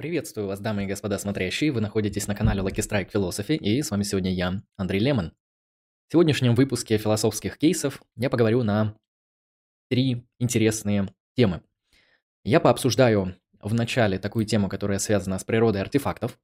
Приветствую вас, дамы и господа смотрящие. Вы находитесь на канале Lucky Strike Philosophy, и с вами сегодня я, Андрей Лемон. В сегодняшнем выпуске философских кейсов я поговорю на три интересные темы. Я пообсуждаю в начале такую тему, которая связана с природой артефактов.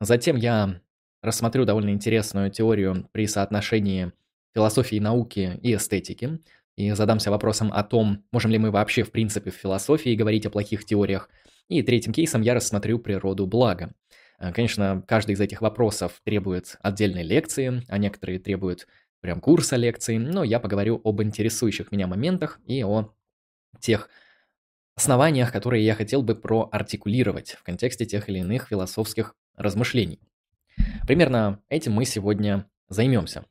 Затем я рассмотрю довольно интересную теорию при соотношении философии науки и эстетики. И задамся вопросом о том, можем ли мы вообще в принципе в философии говорить о плохих теориях – и третьим кейсом я рассмотрю природу блага. Э, конечно, каждый из этих вопросов требует отдельной лекции, а некоторые требуют прям курса лекций, но я поговорю об интересующих меня моментах и о тех основаниях, которые я хотел бы проартикулировать в контексте тех или иных философских размышлений. Примерно этим мы сегодня займемся.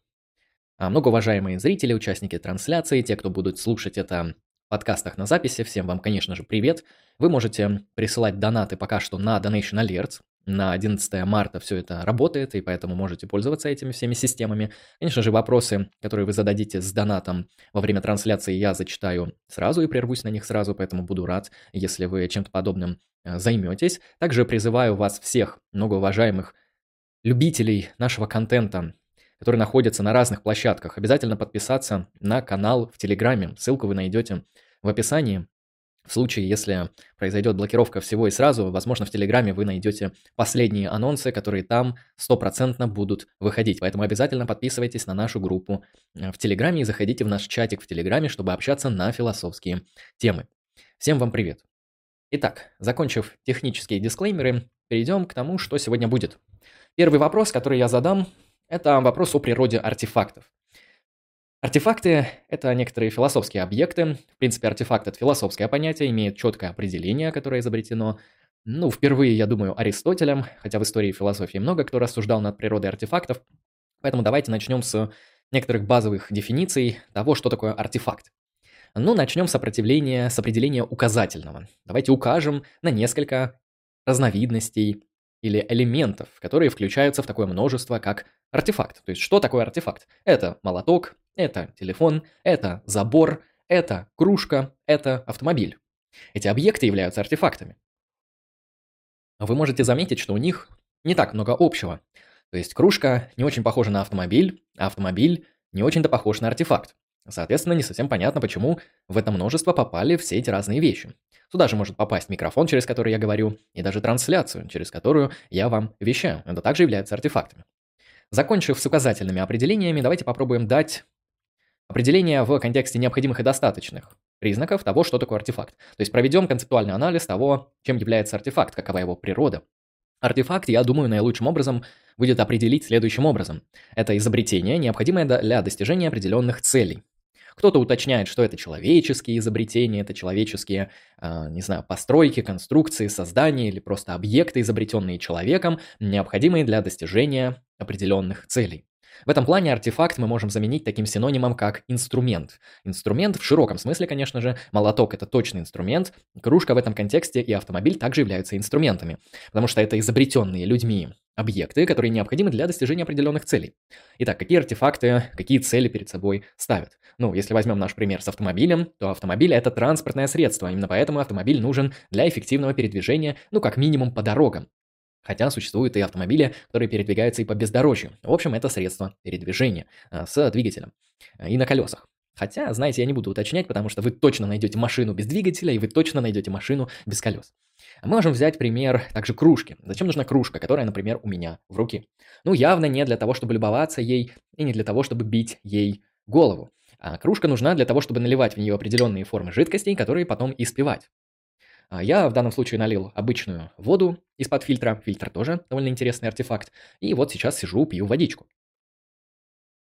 А многоуважаемые зрители, участники трансляции, те, кто будут слушать это подкастах на записи. Всем вам, конечно же, привет. Вы можете присылать донаты пока что на Donation Alerts. На 11 марта все это работает, и поэтому можете пользоваться этими всеми системами. Конечно же, вопросы, которые вы зададите с донатом во время трансляции, я зачитаю сразу и прервусь на них сразу, поэтому буду рад, если вы чем-то подобным э, займетесь. Также призываю вас всех, многоуважаемых любителей нашего контента, которые находятся на разных площадках, обязательно подписаться на канал в Телеграме. Ссылку вы найдете в описании. В случае, если произойдет блокировка всего и сразу, возможно, в Телеграме вы найдете последние анонсы, которые там стопроцентно будут выходить. Поэтому обязательно подписывайтесь на нашу группу э, в Телеграме и заходите в наш чатик в Телеграме, чтобы общаться на философские темы. Всем вам привет. Итак, закончив технические дисклеймеры, перейдем к тому, что сегодня будет. Первый вопрос, который я задам, это вопрос о природе артефактов. Артефакты — это некоторые философские объекты. В принципе, артефакт — это философское понятие, имеет четкое определение, которое изобретено, ну, впервые, я думаю, Аристотелем, хотя в истории философии много кто рассуждал над природой артефактов. Поэтому давайте начнем с некоторых базовых дефиниций того, что такое артефакт. Ну, начнем с определения, с определения указательного. Давайте укажем на несколько разновидностей или элементов, которые включаются в такое множество, как артефакт. То есть, что такое артефакт? Это молоток, это телефон, это забор, это кружка, это автомобиль. Эти объекты являются артефактами. Вы можете заметить, что у них не так много общего. То есть кружка не очень похожа на автомобиль, а автомобиль не очень-то похож на артефакт. Соответственно, не совсем понятно, почему в это множество попали все эти разные вещи. Сюда же может попасть микрофон, через который я говорю, и даже трансляцию, через которую я вам вещаю. Это также является артефактами. Закончив с указательными определениями, давайте попробуем дать определение в контексте необходимых и достаточных признаков того, что такое артефакт. То есть проведем концептуальный анализ того, чем является артефакт, какова его природа. Артефакт, я думаю, наилучшим образом будет определить следующим образом. Это изобретение, необходимое для достижения определенных целей. Кто-то уточняет, что это человеческие изобретения, это человеческие, э, не знаю, постройки, конструкции, создания или просто объекты, изобретенные человеком, необходимые для достижения определенных целей. В этом плане артефакт мы можем заменить таким синонимом, как инструмент. Инструмент в широком смысле, конечно же, молоток – это точный инструмент, кружка в этом контексте и автомобиль также являются инструментами, потому что это изобретенные людьми объекты, которые необходимы для достижения определенных целей. Итак, какие артефакты, какие цели перед собой ставят? Ну, если возьмем наш пример с автомобилем, то автомобиль – это транспортное средство, именно поэтому автомобиль нужен для эффективного передвижения, ну, как минимум, по дорогам. Хотя существуют и автомобили, которые передвигаются и по бездорожью. В общем, это средство передвижения а, с двигателем а, и на колесах. Хотя, знаете, я не буду уточнять, потому что вы точно найдете машину без двигателя, и вы точно найдете машину без колес. Мы можем взять пример также кружки. Зачем нужна кружка, которая, например, у меня в руке? Ну, явно не для того, чтобы любоваться ей, и не для того, чтобы бить ей голову. А кружка нужна для того, чтобы наливать в нее определенные формы жидкостей, которые потом испивать. А я в данном случае налил обычную воду из-под фильтра. Фильтр тоже довольно интересный артефакт. И вот сейчас сижу, пью водичку.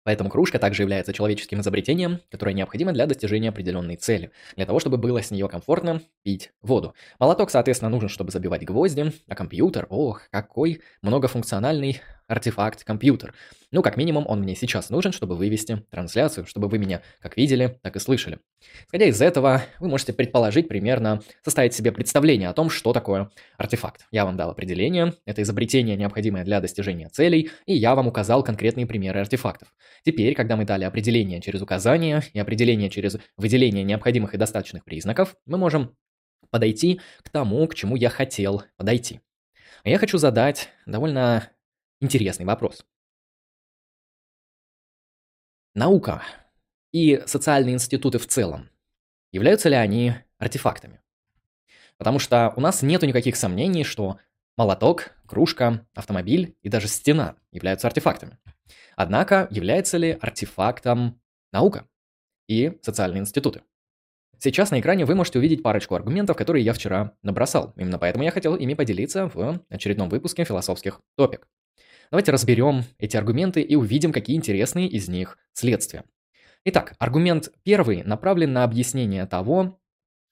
Поэтому кружка также является человеческим изобретением, которое необходимо для достижения определенной цели, для того, чтобы было с нее комфортно пить воду. Молоток, соответственно, нужен, чтобы забивать гвозди, а компьютер, ох, какой многофункциональный артефакт компьютер. Ну, как минимум, он мне сейчас нужен, чтобы вывести трансляцию, чтобы вы меня как видели, так и слышали. Исходя из этого, вы можете предположить примерно, составить себе представление о том, что такое артефакт. Я вам дал определение, это изобретение, необходимое для достижения целей, и я вам указал конкретные примеры артефактов. Теперь, когда мы дали определение через указание и определение через выделение необходимых и достаточных признаков, мы можем подойти к тому, к чему я хотел подойти. А я хочу задать довольно интересный вопрос. Наука и социальные институты в целом, являются ли они артефактами? Потому что у нас нет никаких сомнений, что молоток, кружка, автомобиль и даже стена являются артефактами. Однако, является ли артефактом наука и социальные институты? Сейчас на экране вы можете увидеть парочку аргументов, которые я вчера набросал. Именно поэтому я хотел ими поделиться в очередном выпуске философских топик. Давайте разберем эти аргументы и увидим, какие интересные из них следствия. Итак, аргумент первый направлен на объяснение того,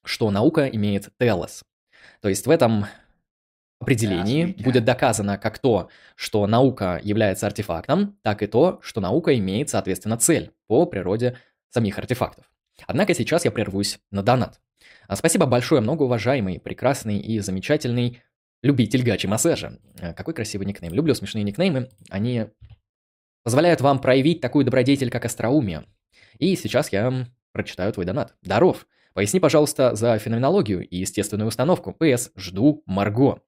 что наука имеет телос. То есть в этом определении будет доказано как то, что наука является артефактом, так и то, что наука имеет, соответственно, цель по природе самих артефактов. Однако сейчас я прервусь на донат. Спасибо большое, многоуважаемый, прекрасный и замечательный любитель гачи массажа. Э, какой красивый никнейм. Люблю смешные никнеймы. Они позволяют вам проявить такую добродетель, как остроумие. И сейчас я прочитаю твой донат. Даров. Поясни, пожалуйста, за феноменологию и естественную установку. ПС. Жду Марго.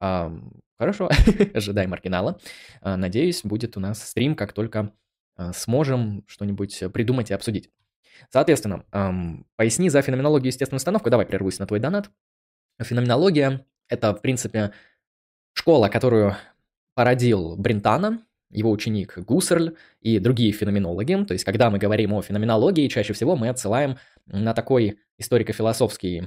А, хорошо, ожидай маргинала. А, надеюсь, будет у нас стрим, как только а, сможем что-нибудь придумать и обсудить. Соответственно, эм, поясни за феноменологию естественную установку. Давай прервусь на твой донат. Феноменология – это, в принципе, школа, которую породил Брентана, его ученик Гуссерль и другие феноменологи. То есть, когда мы говорим о феноменологии, чаще всего мы отсылаем на такой историко-философский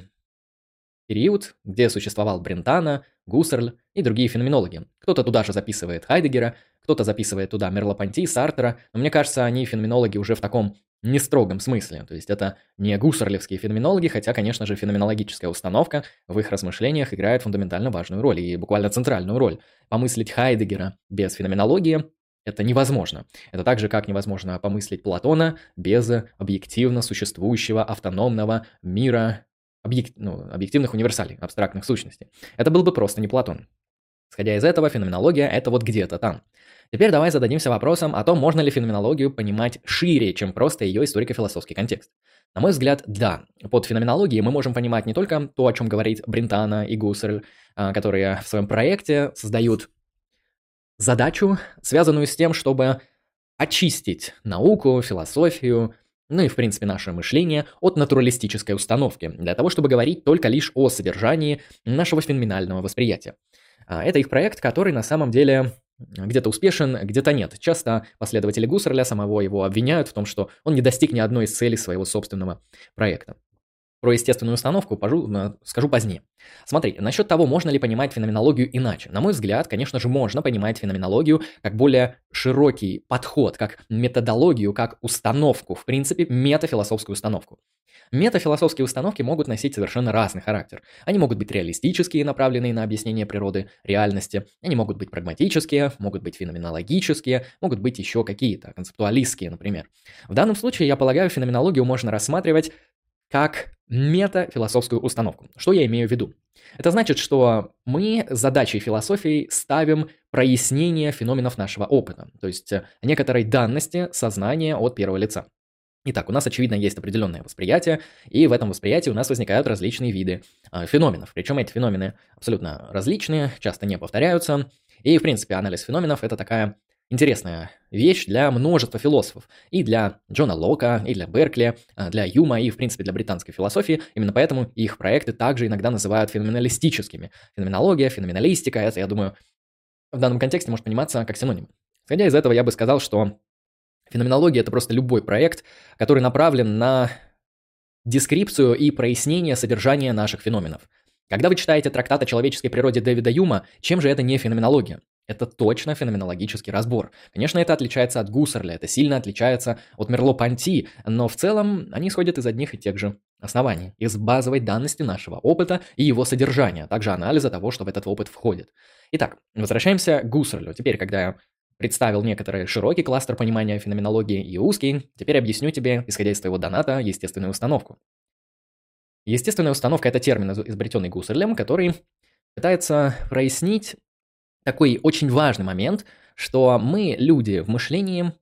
период, где существовал Брентана, Гуссерль и другие феноменологи. Кто-то туда же записывает Хайдегера, кто-то записывает туда Мерло-Понти, Сартера, но мне кажется, они феноменологи уже в таком не строгом смысле. То есть это не гуссерлевские феноменологи, хотя, конечно же, феноменологическая установка в их размышлениях играет фундаментально важную роль и буквально центральную роль. Помыслить Хайдегера без феноменологии это невозможно. Это так же, как невозможно помыслить Платона без объективно существующего автономного мира объект, ну, объективных универсалей, абстрактных сущностей. Это был бы просто не Платон. Исходя из этого, феноменология – это вот где-то там. Теперь давай зададимся вопросом о том, можно ли феноменологию понимать шире, чем просто ее историко-философский контекст. На мой взгляд, да. Под феноменологией мы можем понимать не только то, о чем говорит Брентана и Гуссерль, а, которые в своем проекте создают задачу, связанную с тем, чтобы очистить науку, философию, ну и, в принципе, наше мышление от натуралистической установки, для того, чтобы говорить только лишь о содержании нашего феноменального восприятия. А, это их проект, который на самом деле где-то успешен, где-то нет. Часто последователи Гуссерля самого его обвиняют в том, что он не достиг ни одной из целей своего собственного проекта. Про естественную установку пожу, скажу позднее. Смотри, насчет того, можно ли понимать феноменологию иначе. На мой взгляд, конечно же, можно понимать феноменологию как более широкий подход, как методологию, как установку, в принципе, метафилософскую установку. Метафилософские установки могут носить совершенно разный характер. Они могут быть реалистические, направленные на объяснение природы, реальности. Они могут быть прагматические, могут быть феноменологические, могут быть еще какие-то, концептуалистские, например. В данном случае, я полагаю, феноменологию можно рассматривать как метафилософскую установку. Что я имею в виду? Это значит, что мы задачей философии ставим прояснение феноменов нашего опыта, то есть э, некоторой данности сознания от первого лица. Итак, у нас, очевидно, есть определенное восприятие, и в этом восприятии у нас возникают различные виды э, феноменов. Причем эти феномены абсолютно различные, часто не повторяются. И, в принципе, анализ феноменов – это такая интересная вещь для множества философов. И для Джона Лока, и для Беркли, а, для Юма, и, в принципе, для британской философии. Именно поэтому их проекты также иногда называют феноменалистическими. Феноменология, феноменалистика, это, я думаю, в данном контексте может пониматься как синоним. Исходя из этого, я бы сказал, что феноменология – это просто любой проект, который направлен на дескрипцию и прояснение содержания наших феноменов. Когда вы читаете трактат о человеческой природе Дэвида Юма, чем же это не феноменология? Это точно феноменологический разбор. Конечно, это отличается от Гуссерля, это сильно отличается от Мерло-Понти, но в целом они исходят из одних и тех же оснований, из базовой данности нашего опыта и его содержания, а также анализа того, что в этот опыт входит. Итак, возвращаемся к Гуссерлю. Теперь, когда я представил некоторый широкий кластер понимания феноменологии и узкий, теперь объясню тебе, исходя из твоего доната, естественную установку. Естественная установка – это термин, изобретенный Гуссерлем, который пытается прояснить такой очень важный момент, что мы, люди в мышлении,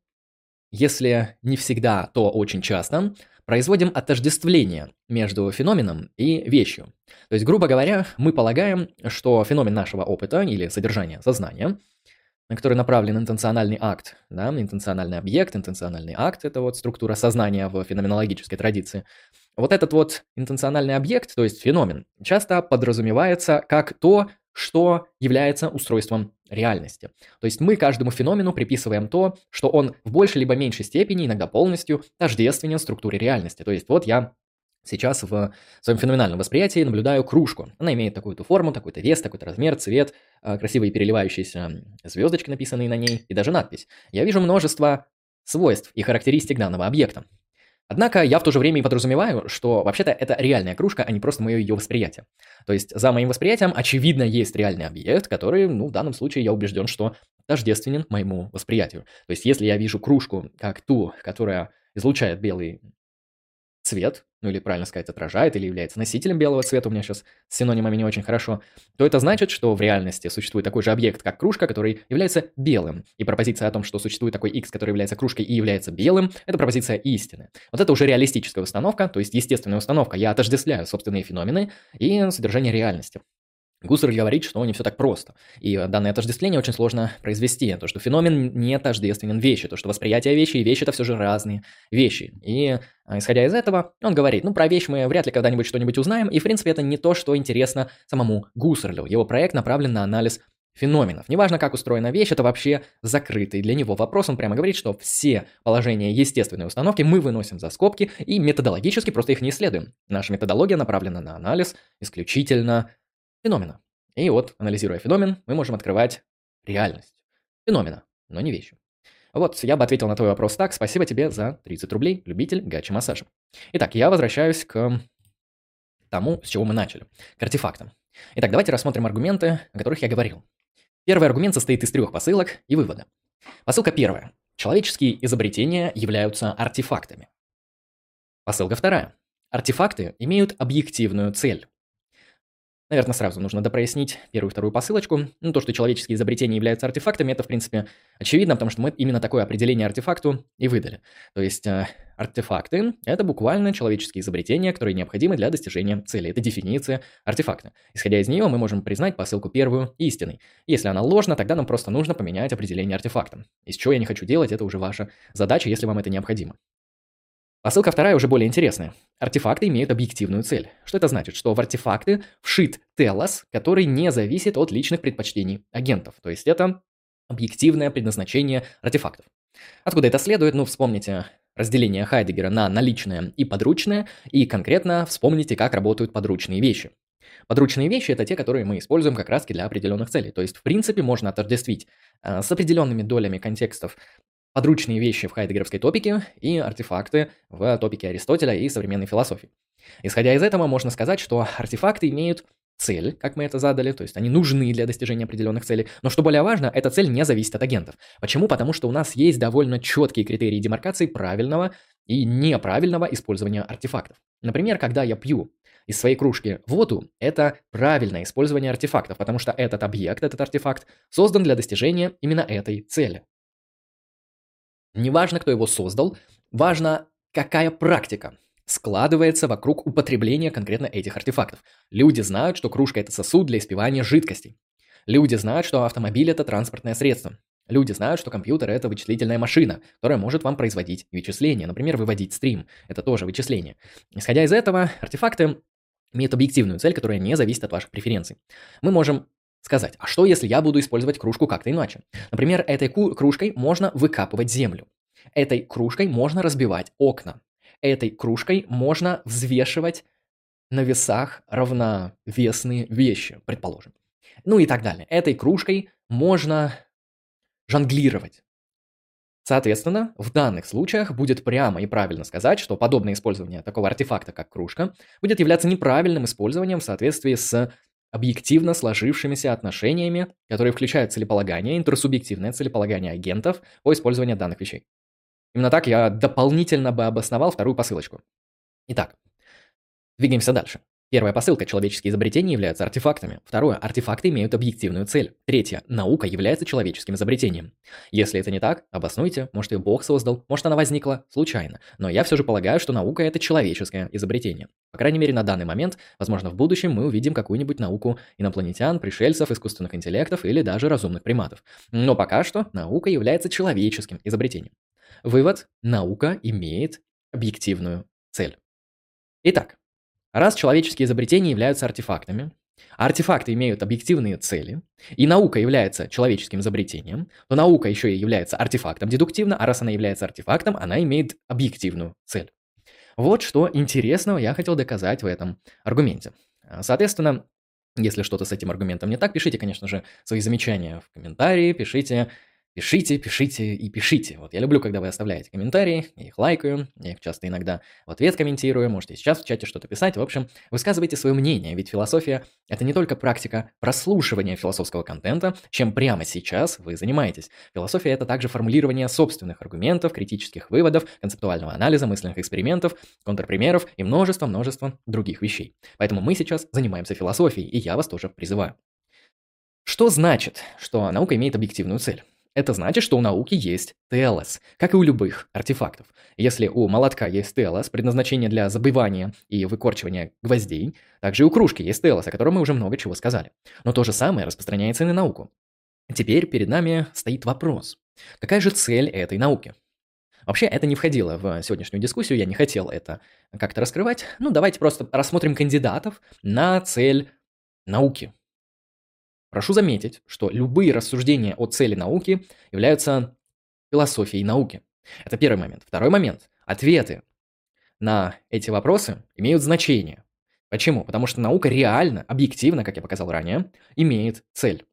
если не всегда, то очень часто, производим отождествление между феноменом и вещью. То есть, грубо говоря, мы полагаем, что феномен нашего опыта или содержания сознания, на который направлен интенциональный акт, да, интенциональный объект, интенциональный акт – это вот структура сознания в феноменологической традиции. Вот этот вот интенциональный объект, то есть феномен, часто подразумевается как то, что является устройством реальности. То есть мы каждому феномену приписываем то, что он в большей либо меньшей степени, иногда полностью, тождественен структуре реальности. То есть вот я Сейчас в своем феноменальном восприятии наблюдаю кружку. Она имеет такую-то форму, такой-то вес, такой-то размер, цвет, а, красивые переливающиеся звездочки, написанные на ней, и даже надпись. Я вижу множество свойств и характеристик данного объекта. Однако я в то же время и подразумеваю, что вообще-то это реальная кружка, а не просто мое ее восприятие. То есть за моим восприятием, очевидно, есть реальный объект, который, ну, в данном случае я убежден, что тождественен моему восприятию. То есть если я вижу кружку как ту, которая излучает белый цвет, ну или правильно сказать, отражает или является носителем белого цвета, у меня сейчас с синонимами не очень хорошо, то это значит, что в реальности существует такой же объект, как кружка, который является белым. И пропозиция о том, что существует такой X, который является кружкой и является белым, это пропозиция истины. Вот это уже реалистическая установка, то есть естественная установка. Я отождествляю собственные феномены и содержание реальности. Гуссерль говорит, что не все так просто. И данное отождествление очень сложно произвести. То, что феномен не тождественен вещи, то, что восприятие вещи и вещи – это все же разные вещи. И а, исходя из этого, он говорит, ну, про вещь мы вряд ли когда-нибудь что-нибудь узнаем, и, в принципе, это не то, что интересно самому Гуссерлю. Его проект направлен на анализ феноменов. Неважно, как устроена вещь, это вообще закрытый для него вопрос. Он прямо говорит, что все положения естественной установки мы выносим за скобки и методологически просто их не исследуем. Наша методология направлена на анализ исключительно феномена. И вот, анализируя феномен, мы можем открывать реальность феномена, но не вещи. Вот, я бы ответил на твой вопрос так. Спасибо тебе за 30 рублей, любитель гачи-массажа. Итак, я возвращаюсь к тому, с чего мы начали, к артефактам. Итак, давайте рассмотрим аргументы, о которых я говорил. Первый аргумент состоит из трех посылок и вывода. Посылка первая. Человеческие изобретения являются артефактами. Посылка вторая. Артефакты имеют объективную цель. Наверное, сразу нужно допрояснить первую и вторую посылочку. Ну, то, что человеческие изобретения являются артефактами, это, в принципе, очевидно, потому что мы именно такое определение артефакту и выдали. То есть, э, артефакты – это буквально человеческие изобретения, которые необходимы для достижения цели. Это дефиниция артефакта. Исходя из нее, мы можем признать посылку первую истиной. Если она ложна, тогда нам просто нужно поменять определение артефакта. Из чего я не хочу делать, это уже ваша задача, если вам это необходимо. Посылка вторая уже более интересная. Артефакты имеют объективную цель. Что это значит? Что в артефакты вшит телос, который не зависит от личных предпочтений агентов. То есть это объективное предназначение артефактов. Откуда это следует? Ну, вспомните разделение Хайдегера на наличное и подручное, и конкретно вспомните, как работают подручные вещи. Подручные вещи – это те, которые мы используем как раз для определенных целей. То есть, в принципе, можно отождествить э, с определенными долями контекстов подручные вещи в хайдегеровской топике и артефакты в топике Аристотеля и современной философии. Исходя из этого, можно сказать, что артефакты имеют цель, как мы это задали, то есть они нужны для достижения определенных целей, но что более важно, эта цель не зависит от агентов. Почему? Потому что у нас есть довольно четкие критерии демаркации правильного и неправильного использования артефактов. Например, когда я пью из своей кружки воду, это правильное использование артефактов, потому что этот объект, этот артефакт создан для достижения именно этой цели. Неважно, кто его создал, важно, какая практика складывается вокруг употребления конкретно этих артефактов. Люди знают, что кружка – это сосуд для испивания жидкостей. Люди знают, что автомобиль – это транспортное средство. Люди знают, что компьютер – это вычислительная машина, которая может вам производить вычисления, например, выводить стрим. Это тоже вычисление. Исходя из этого, артефакты имеют объективную цель, которая не зависит от ваших преференций. Мы можем сказать, а что если я буду использовать кружку как-то иначе? Например, этой кружкой можно выкапывать землю. Этой кружкой можно разбивать окна. Этой кружкой можно взвешивать на весах равновесные вещи, предположим. Ну и так далее. Этой кружкой можно жонглировать. Соответственно, в данных случаях будет прямо и правильно сказать, что подобное использование такого артефакта, как кружка, будет являться неправильным использованием в соответствии с объективно сложившимися отношениями, которые включают целеполагание, интерсубъективное целеполагание агентов по использованию данных вещей. Именно так я дополнительно бы обосновал вторую посылочку. Итак, двигаемся дальше. Первая посылка – человеческие изобретения являются артефактами. Второе – артефакты имеют объективную цель. Третье – наука является человеческим изобретением. Если это не так, обоснуйте, может ее Бог создал, может она возникла случайно. Но я все же полагаю, что наука – это человеческое изобретение. По крайней мере, на данный момент, возможно, в будущем мы увидим какую-нибудь науку инопланетян, пришельцев, искусственных интеллектов или даже разумных приматов. Но пока что наука является человеческим изобретением. Вывод – наука имеет объективную цель. Итак, Раз человеческие изобретения являются артефактами, а артефакты имеют объективные цели, и наука является человеческим изобретением, то наука еще и является артефактом дедуктивно, а раз она является артефактом, она имеет объективную цель. Вот что интересного я хотел доказать в этом аргументе. Соответственно, если что-то с этим аргументом не так, пишите, конечно же, свои замечания в комментарии, пишите Пишите, пишите и пишите. Вот я люблю, когда вы оставляете комментарии, я их лайкаю, я их часто иногда в ответ комментирую, можете сейчас в чате что-то писать. В общем, высказывайте свое мнение, ведь философия – это не только практика прослушивания философского контента, чем прямо сейчас вы занимаетесь. Философия – это также формулирование собственных аргументов, критических выводов, концептуального анализа, мысленных экспериментов, контрпримеров и множество-множество других вещей. Поэтому мы сейчас занимаемся философией, и я вас тоже призываю. Что значит, что наука имеет объективную цель? Это значит, что у науки есть TLS, как и у любых артефактов. Если у молотка есть TLS, предназначение для забивания и выкорчивания гвоздей, также и у кружки есть TLS, о котором мы уже много чего сказали. Но то же самое распространяется и на науку. Теперь перед нами стоит вопрос. Какая же цель этой науки? Вообще, это не входило в сегодняшнюю дискуссию, я не хотел это как-то раскрывать. Ну, давайте просто рассмотрим кандидатов на цель науки. Прошу заметить, что любые рассуждения о цели науки являются философией науки. Это первый момент. Второй момент. Ответы на эти вопросы имеют значение. Почему? Потому что наука реально, объективно, как я показал ранее, имеет цель.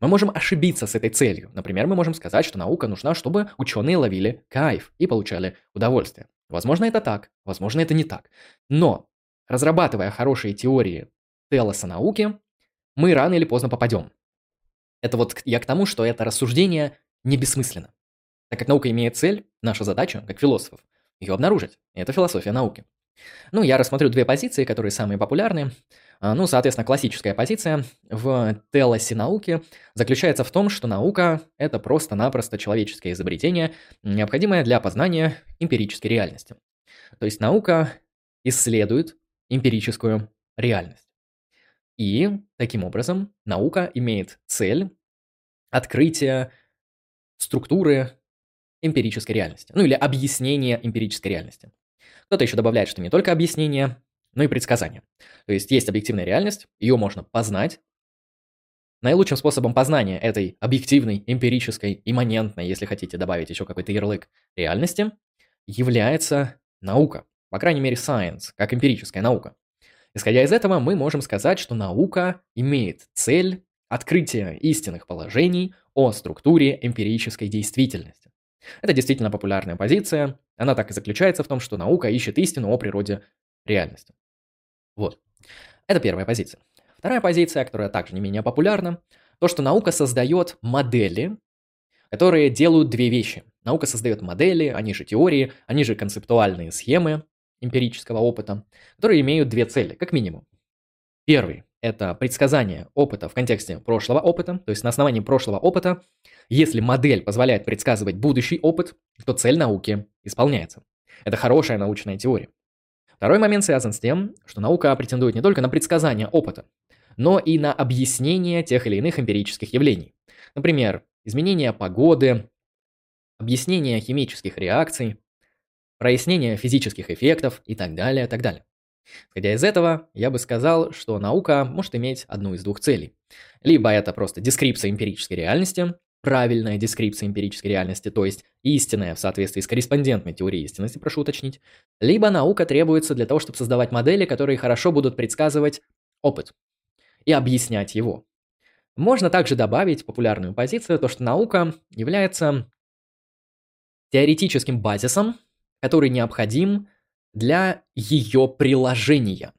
Мы можем ошибиться с этой целью. Например, мы можем сказать, что наука нужна, чтобы ученые ловили кайф и получали удовольствие. Возможно, это так, возможно, это не так. Но, разрабатывая хорошие теории телоса науки, мы рано или поздно попадем. Это вот я к тому, что это рассуждение не бессмысленно. Так как наука имеет цель, наша задача, как философов, ее обнаружить. Это философия науки. Ну, я рассмотрю две позиции, которые самые популярные. А, ну, соответственно, классическая позиция в телосе науки заключается в том, что наука – это просто-напросто человеческое изобретение, необходимое для познания эмпирической реальности. То есть наука исследует эмпирическую реальность. И таким образом наука имеет цель открытия структуры эмпирической реальности, ну или объяснения эмпирической реальности. Кто-то еще добавляет, что не только объяснение, но и предсказание. То есть есть объективная реальность, ее можно познать. Наилучшим способом познания этой объективной, эмпирической, имманентной, если хотите добавить еще какой-то ярлык реальности, является наука. По крайней мере, science, как эмпирическая наука. Исходя из этого, мы можем сказать, что наука имеет цель открытия истинных положений о структуре эмпирической действительности. Это действительно популярная позиция. Она так и заключается в том, что наука ищет истину о природе реальности. Вот. Это первая позиция. Вторая позиция, которая также не менее популярна, то, что наука создает модели, которые делают две вещи. Наука создает модели, они же теории, они же концептуальные схемы, эмпирического опыта, которые имеют две цели, как минимум. Первый – это предсказание опыта в контексте прошлого опыта, то есть на основании прошлого опыта, если модель позволяет предсказывать будущий опыт, то цель науки исполняется. Это хорошая научная теория. Второй момент связан с тем, что наука претендует не только на предсказание опыта, но и на объяснение тех или иных эмпирических явлений. Например, изменение погоды, объяснение химических реакций, прояснение физических эффектов и так далее, так далее. Исходя из этого, я бы сказал, что наука может иметь одну из двух целей. Либо это просто дескрипция эмпирической реальности, правильная дескрипция эмпирической реальности, то есть истинная в соответствии с корреспондентной теорией истинности, прошу уточнить, либо наука требуется для того, чтобы создавать модели, которые хорошо будут предсказывать опыт и объяснять его. Можно также добавить популярную позицию, то что наука является теоретическим базисом который необходим для ее приложения.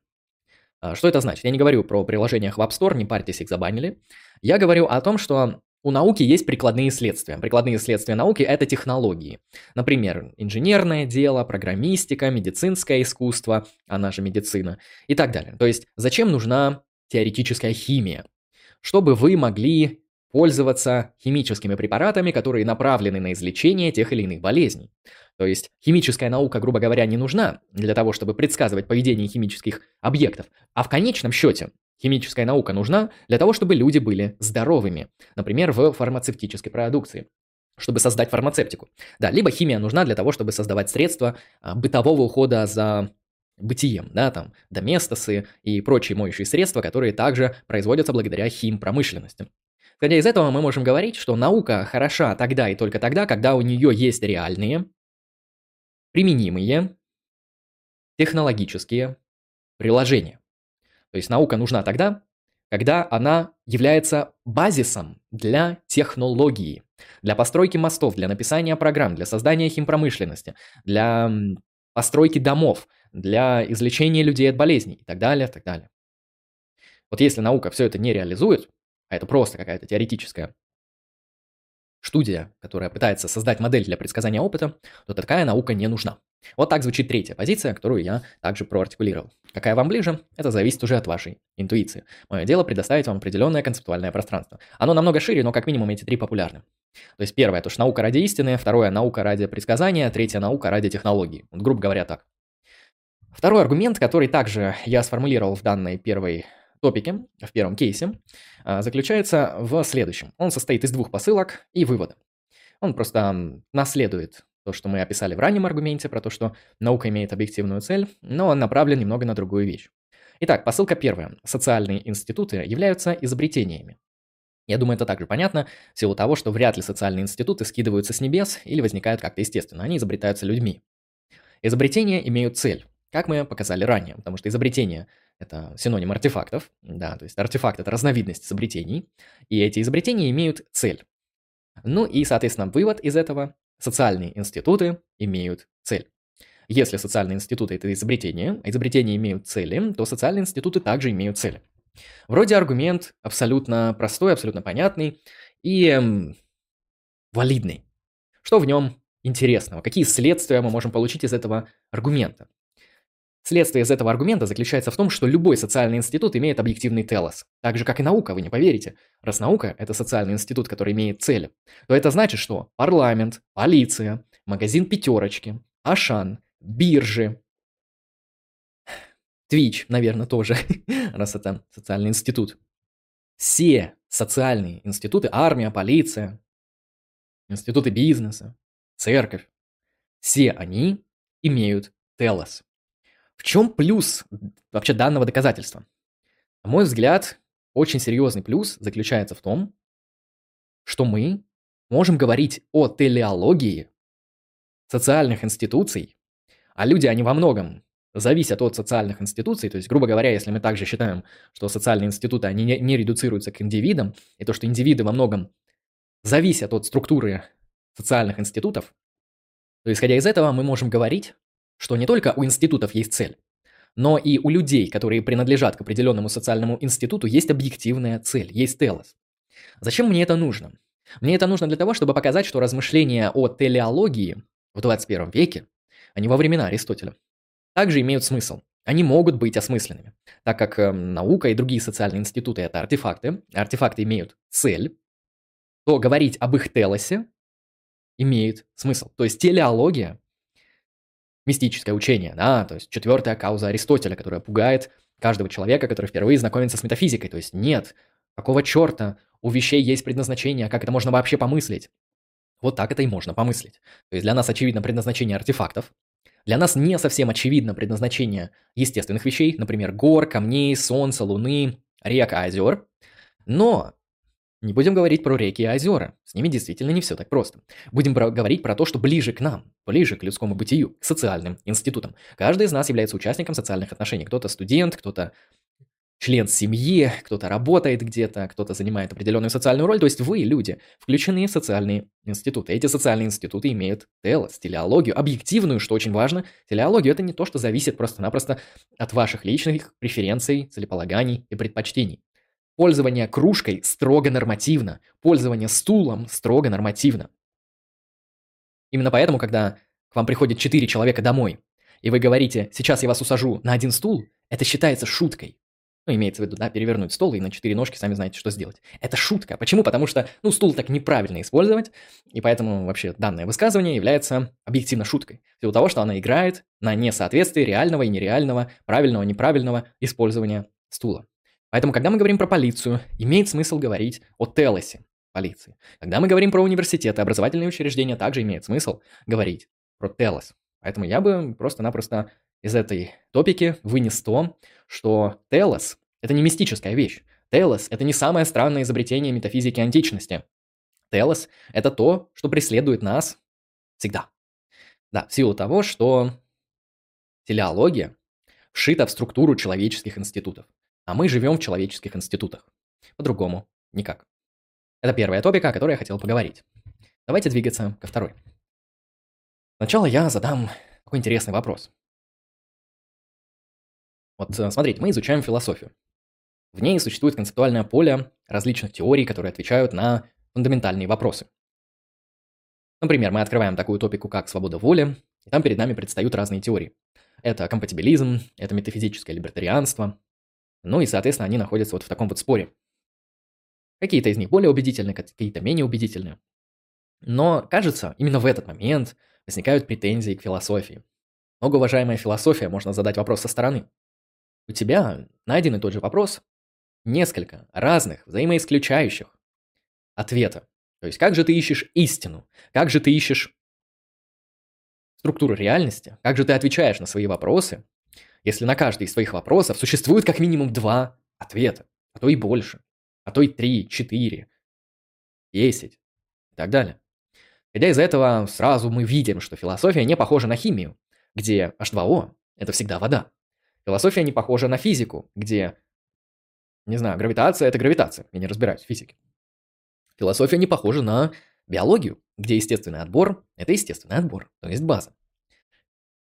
А, что это значит? Я не говорю про приложениях в App Store, не парьтесь, их забанили. Я говорю о том, что у науки есть прикладные следствия. Прикладные следствия науки – это технологии. Например, инженерное дело, программистика, медицинское искусство, она же медицина и так далее. То есть зачем нужна теоретическая химия? Чтобы вы могли пользоваться химическими препаратами, которые направлены на излечение тех или иных болезней. То есть химическая наука, грубо говоря, не нужна для того, чтобы предсказывать поведение химических объектов, а в конечном счете Химическая наука нужна для того, чтобы люди были здоровыми, например, в фармацевтической продукции чтобы создать фармацевтику. Да, либо химия нужна для того, чтобы создавать средства а, бытового ухода за бытием, да, там, доместосы и прочие моющие средства, которые также производятся благодаря химпромышленности. Исходя из этого, мы можем говорить, что наука хороша тогда и только тогда, когда у нее есть реальные, применимые, технологические приложения. То есть наука нужна тогда, когда она является базисом для технологии, для постройки мостов, для написания программ, для создания химпромышленности, для постройки домов, для излечения людей от болезней и так далее, и так далее. Вот если наука все это не реализует, а это просто какая-то теоретическая студия, которая пытается создать модель для предсказания опыта, то такая наука не нужна. Вот так звучит третья позиция, которую я также проартикулировал. Какая вам ближе, это зависит уже от вашей интуиции. Мое дело предоставить вам определенное концептуальное пространство. Оно намного шире, но как минимум эти три популярны. То есть первое, это уж наука ради истины, второе, наука ради предсказания, третье, наука ради технологий. Вот, грубо говоря, так. Второй аргумент, который также я сформулировал в данной первой топике, в первом кейсе, а, заключается в следующем. Он состоит из двух посылок и вывода. Он просто наследует то, что мы описали в раннем аргументе, про то, что наука имеет объективную цель, но он направлен немного на другую вещь. Итак, посылка первая. Социальные институты являются изобретениями. Я думаю, это также понятно, в силу того, что вряд ли социальные институты скидываются с небес или возникают как-то естественно, они изобретаются людьми. Изобретения имеют цель, как мы показали ранее, потому что изобретение это синоним артефактов, да, то есть артефакт – это разновидность изобретений, и эти изобретения имеют цель. Ну и, соответственно, вывод из этого – социальные институты имеют цель. Если социальные институты – это изобретения, а изобретения имеют цели, то социальные институты также имеют цели. Вроде аргумент абсолютно простой, абсолютно понятный и эм, валидный. Что в нем интересного? Какие следствия мы можем получить из этого аргумента? Следствие из этого аргумента заключается в том, что любой социальный институт имеет объективный телос. Так же, как и наука, вы не поверите. Раз наука – это социальный институт, который имеет цели, то это значит, что парламент, полиция, магазин пятерочки, Ашан, биржи, Twitch, наверное, тоже, раз это социальный институт. Все социальные институты, армия, полиция, институты бизнеса, церковь, все они имеют телос. В чем плюс вообще данного доказательства? На мой взгляд, очень серьезный плюс заключается в том, что мы можем говорить о телеологии социальных институций, а люди, они во многом зависят от социальных институций, то есть, грубо говоря, если мы также считаем, что социальные институты, они не, не редуцируются к индивидам, и то, что индивиды во многом зависят от структуры социальных институтов, то исходя из этого мы можем говорить что не только у институтов есть цель, но и у людей, которые принадлежат к определенному социальному институту, есть объективная цель, есть телос. Зачем мне это нужно? Мне это нужно для того, чтобы показать, что размышления о телеологии в 21 веке, а не во времена Аристотеля, также имеют смысл. Они могут быть осмысленными, так как э, наука и другие социальные институты – это артефакты, артефакты имеют цель, то говорить об их телосе имеет смысл. То есть телеология мистическое учение, да, то есть четвертая кауза Аристотеля, которая пугает каждого человека, который впервые знакомится с метафизикой. То есть нет, какого черта у вещей есть предназначение, как это можно вообще помыслить? Вот так это и можно помыслить. То есть для нас очевидно предназначение артефактов, для нас не совсем очевидно предназначение естественных вещей, например, гор, камней, солнца, луны, рек, озер. Но не будем говорить про реки и озера. С ними действительно не все так просто. Будем про- говорить про то, что ближе к нам, ближе к людскому бытию, к социальным институтам. Каждый из нас является участником социальных отношений. Кто-то студент, кто-то член семьи, кто-то работает где-то, кто-то занимает определенную социальную роль. То есть вы, люди, включены в социальные институты. Эти социальные институты имеют телос, телеологию, объективную, что очень важно. Телеологию – это не то, что зависит просто-напросто от ваших личных преференций, целеполаганий и предпочтений. Пользование кружкой строго нормативно. Пользование стулом строго нормативно. Именно поэтому, когда к вам приходит 4 человека домой, и вы говорите, сейчас я вас усажу на один стул, это считается шуткой. Ну, имеется в виду, да, перевернуть стол и на четыре ножки сами знаете, что сделать. Это шутка. Почему? Потому что, ну, стул так неправильно использовать, и поэтому вообще данное высказывание является объективно шуткой. В силу того, что она играет на несоответствии реального и нереального, правильного неправильного использования стула. Поэтому, когда мы говорим про полицию, имеет смысл говорить о телосе полиции. Когда мы говорим про университеты, образовательные учреждения, также имеет смысл говорить про телос. Поэтому я бы просто-напросто из этой топики вынес то, что телос – это не мистическая вещь. Телос – это не самое странное изобретение метафизики античности. Телос – это то, что преследует нас всегда. Да, в силу того, что телеология вшита в структуру человеческих институтов. А мы живем в человеческих институтах. По-другому никак. Это первая топика, о которой я хотел поговорить. Давайте двигаться ко второй. Сначала я задам такой интересный вопрос. Вот э, смотрите, мы изучаем философию. В ней существует концептуальное поле различных теорий, которые отвечают на фундаментальные вопросы. Например, мы открываем такую топику, как свобода воли, и там перед нами предстают разные теории. Это компатибилизм, это метафизическое либертарианство. Ну и, соответственно, они находятся вот в таком вот споре. Какие-то из них более убедительны, какие-то менее убедительны. Но, кажется, именно в этот момент возникают претензии к философии. Многоуважаемая философия, можно задать вопрос со стороны. У тебя на один и тот же вопрос несколько разных, взаимоисключающих ответа. То есть, как же ты ищешь истину? Как же ты ищешь структуру реальности? Как же ты отвечаешь на свои вопросы, если на каждый из своих вопросов существует как минимум два ответа, а то и больше, а то и три, четыре, десять и так далее. Исходя из этого, сразу мы видим, что философия не похожа на химию, где H2O – это всегда вода. Философия не похожа на физику, где, не знаю, гравитация – это гравитация. Я не разбираюсь в физике. Философия не похожа на биологию, где естественный отбор – это естественный отбор, то есть база.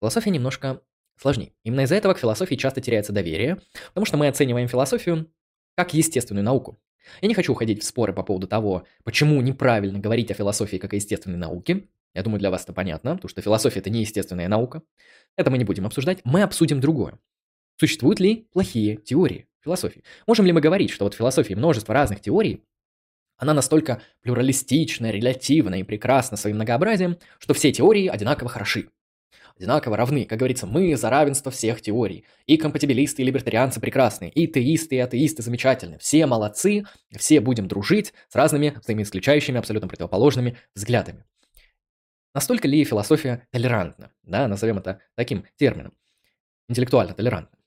Философия немножко сложнее. Именно из-за этого к философии часто теряется доверие, потому что мы оцениваем философию как естественную науку. Я не хочу уходить в споры по поводу того, почему неправильно говорить о философии как о естественной науке. Я думаю, для вас это понятно, потому что философия – это не естественная наука. Это мы не будем обсуждать. Мы обсудим другое. Существуют ли плохие теории философии? Можем ли мы говорить, что вот в философии множество разных теорий, она настолько плюралистична, релятивна и прекрасна своим многообразием, что все теории одинаково хороши, одинаково равны. Как говорится, мы за равенство всех теорий. И компатибилисты, и либертарианцы прекрасные, и теисты, и атеисты замечательны. Все молодцы, все будем дружить с разными взаимоисключающими, абсолютно противоположными взглядами. Настолько ли философия толерантна? Да, назовем это таким термином. Интеллектуально толерантна.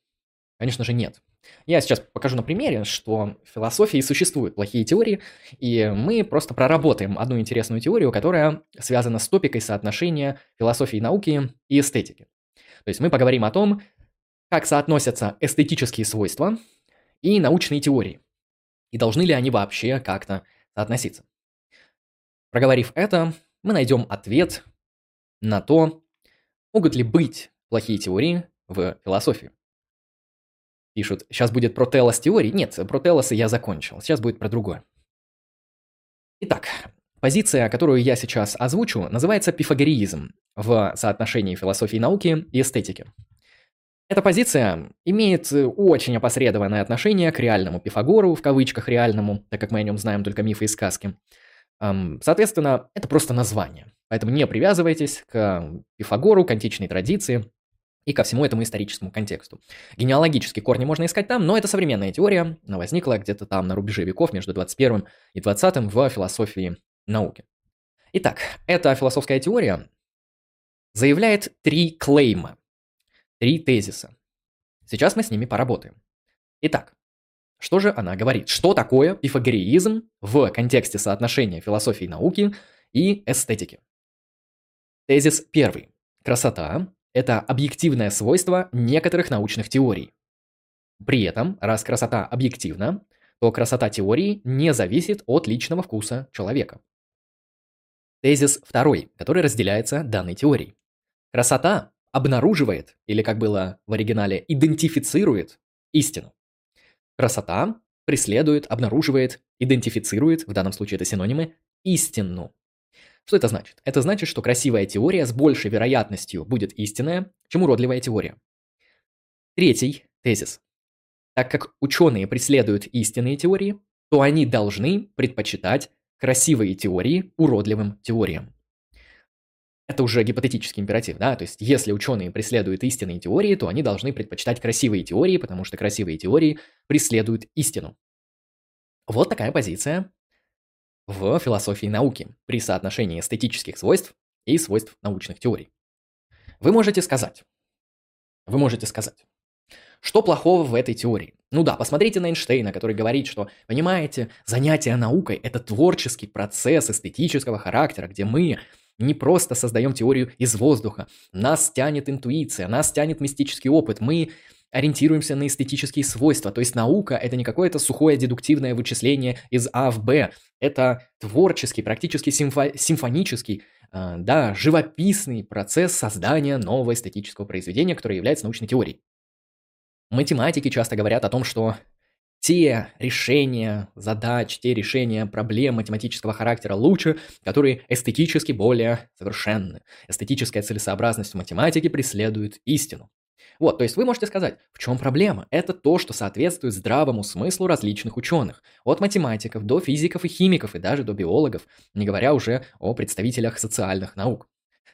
Конечно же, нет. Я сейчас покажу на примере, что в философии существуют плохие теории, и мы просто проработаем одну интересную теорию, которая связана с топикой соотношения философии науки и эстетики. То есть мы поговорим о том, как соотносятся эстетические свойства и научные теории, и должны ли они вообще как-то соотноситься. Проговорив это, мы найдем ответ на то, могут ли быть плохие теории в философии пишут, сейчас будет про телос теории. Нет, про телосы я закончил, сейчас будет про другое. Итак, позиция, которую я сейчас озвучу, называется пифагореизм в соотношении философии науки и эстетики. Эта позиция имеет очень опосредованное отношение к реальному Пифагору, в кавычках реальному, так как мы о нем знаем только мифы и сказки. Соответственно, это просто название. Поэтому не привязывайтесь к Пифагору, к античной традиции и ко всему этому историческому контексту. Генеалогические корни можно искать там, но это современная теория, она возникла где-то там на рубеже веков между 21 и 20 в философии науки. Итак, эта философская теория заявляет три клейма, три тезиса. Сейчас мы с ними поработаем. Итак, что же она говорит? Что такое пифагореизм в контексте соотношения философии науки и эстетики? Тезис первый. Красота это объективное свойство некоторых научных теорий. При этом, раз красота объективна, то красота теории не зависит от личного вкуса человека. Тезис второй, который разделяется данной теорией. Красота обнаруживает, или как было в оригинале, идентифицирует истину. Красота преследует, обнаруживает, идентифицирует, в данном случае это синонимы, истину. Что это значит? Это значит, что красивая теория с большей вероятностью будет истинная, чем уродливая теория. Третий тезис. Так как ученые преследуют истинные теории, то они должны предпочитать красивые теории уродливым теориям. Это уже гипотетический императив, да, то есть если ученые преследуют истинные теории, то они должны предпочитать красивые теории, потому что красивые теории преследуют истину. Вот такая позиция в философии науки при соотношении эстетических свойств и свойств научных теорий. Вы можете сказать, вы можете сказать, что плохого в этой теории? Ну да, посмотрите на Эйнштейна, который говорит, что, понимаете, занятие наукой – это творческий процесс эстетического характера, где мы не просто создаем теорию из воздуха. Нас тянет интуиция, нас тянет мистический опыт. Мы ориентируемся на эстетические свойства. То есть наука – это не какое-то сухое дедуктивное вычисление из А в Б. Это творческий, практически симфо- симфонический, э, да, живописный процесс создания нового эстетического произведения, которое является научной теорией. Математики часто говорят о том, что те решения задач, те решения проблем математического характера лучше, которые эстетически более совершенны. Эстетическая целесообразность в математике преследует истину. Вот, то есть вы можете сказать, в чем проблема? Это то, что соответствует здравому смыслу различных ученых. От математиков до физиков и химиков и даже до биологов, не говоря уже о представителях социальных наук.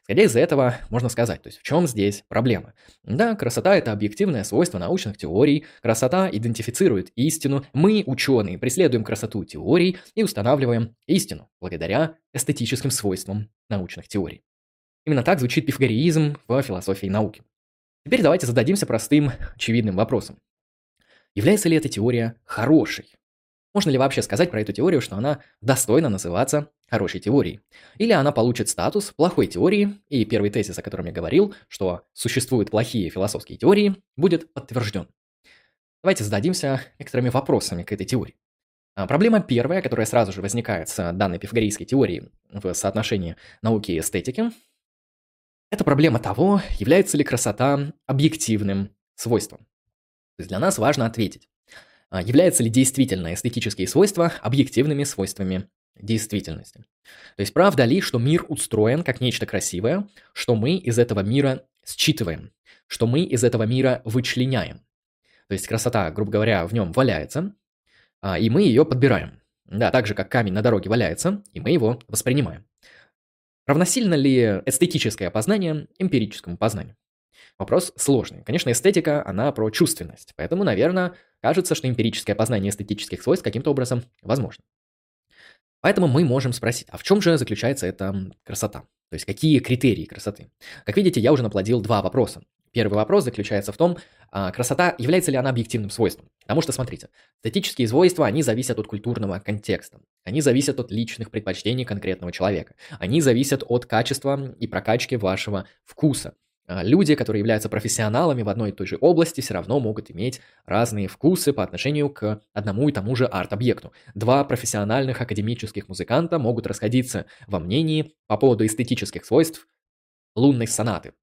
Исходя из этого, можно сказать, то есть в чем здесь проблема? Да, красота – это объективное свойство научных теорий, красота идентифицирует истину, мы, ученые, преследуем красоту теорий и устанавливаем истину благодаря эстетическим свойствам научных теорий. Именно так звучит пифагореизм в философии науки. Теперь давайте зададимся простым, очевидным вопросом. Является ли эта теория хорошей? Можно ли вообще сказать про эту теорию, что она достойна называться хорошей теорией? Или она получит статус плохой теории, и первый тезис, о котором я говорил, что существуют плохие философские теории, будет подтвержден. Давайте зададимся некоторыми вопросами к этой теории. А, проблема первая, которая сразу же возникает с данной пифагорейской теорией в соотношении науки и эстетики, это проблема того, является ли красота объективным свойством. То есть для нас важно ответить, а, являются ли действительно эстетические свойства объективными свойствами действительности. То есть правда ли, что мир устроен как нечто красивое, что мы из этого мира считываем, что мы из этого мира вычленяем. То есть красота, грубо говоря, в нем валяется, а, и мы ее подбираем. Да, так же, как камень на дороге валяется, и мы его воспринимаем. Равносильно ли эстетическое познание эмпирическому познанию? Вопрос сложный. Конечно, эстетика, она про чувственность, поэтому, наверное, кажется, что эмпирическое познание эстетических свойств каким-то образом возможно. Поэтому мы можем спросить, а в чем же заключается эта красота? То есть какие критерии красоты? Как видите, я уже наплодил два вопроса. Первый вопрос заключается в том, а красота, является ли она объективным свойством. Потому что, смотрите, эстетические свойства, они зависят от культурного контекста. Они зависят от личных предпочтений конкретного человека. Они зависят от качества и прокачки вашего вкуса. А, люди, которые являются профессионалами в одной и той же области, все равно могут иметь разные вкусы по отношению к одному и тому же арт-объекту. Два профессиональных академических музыканта могут расходиться во мнении по поводу эстетических свойств лунной сонаты.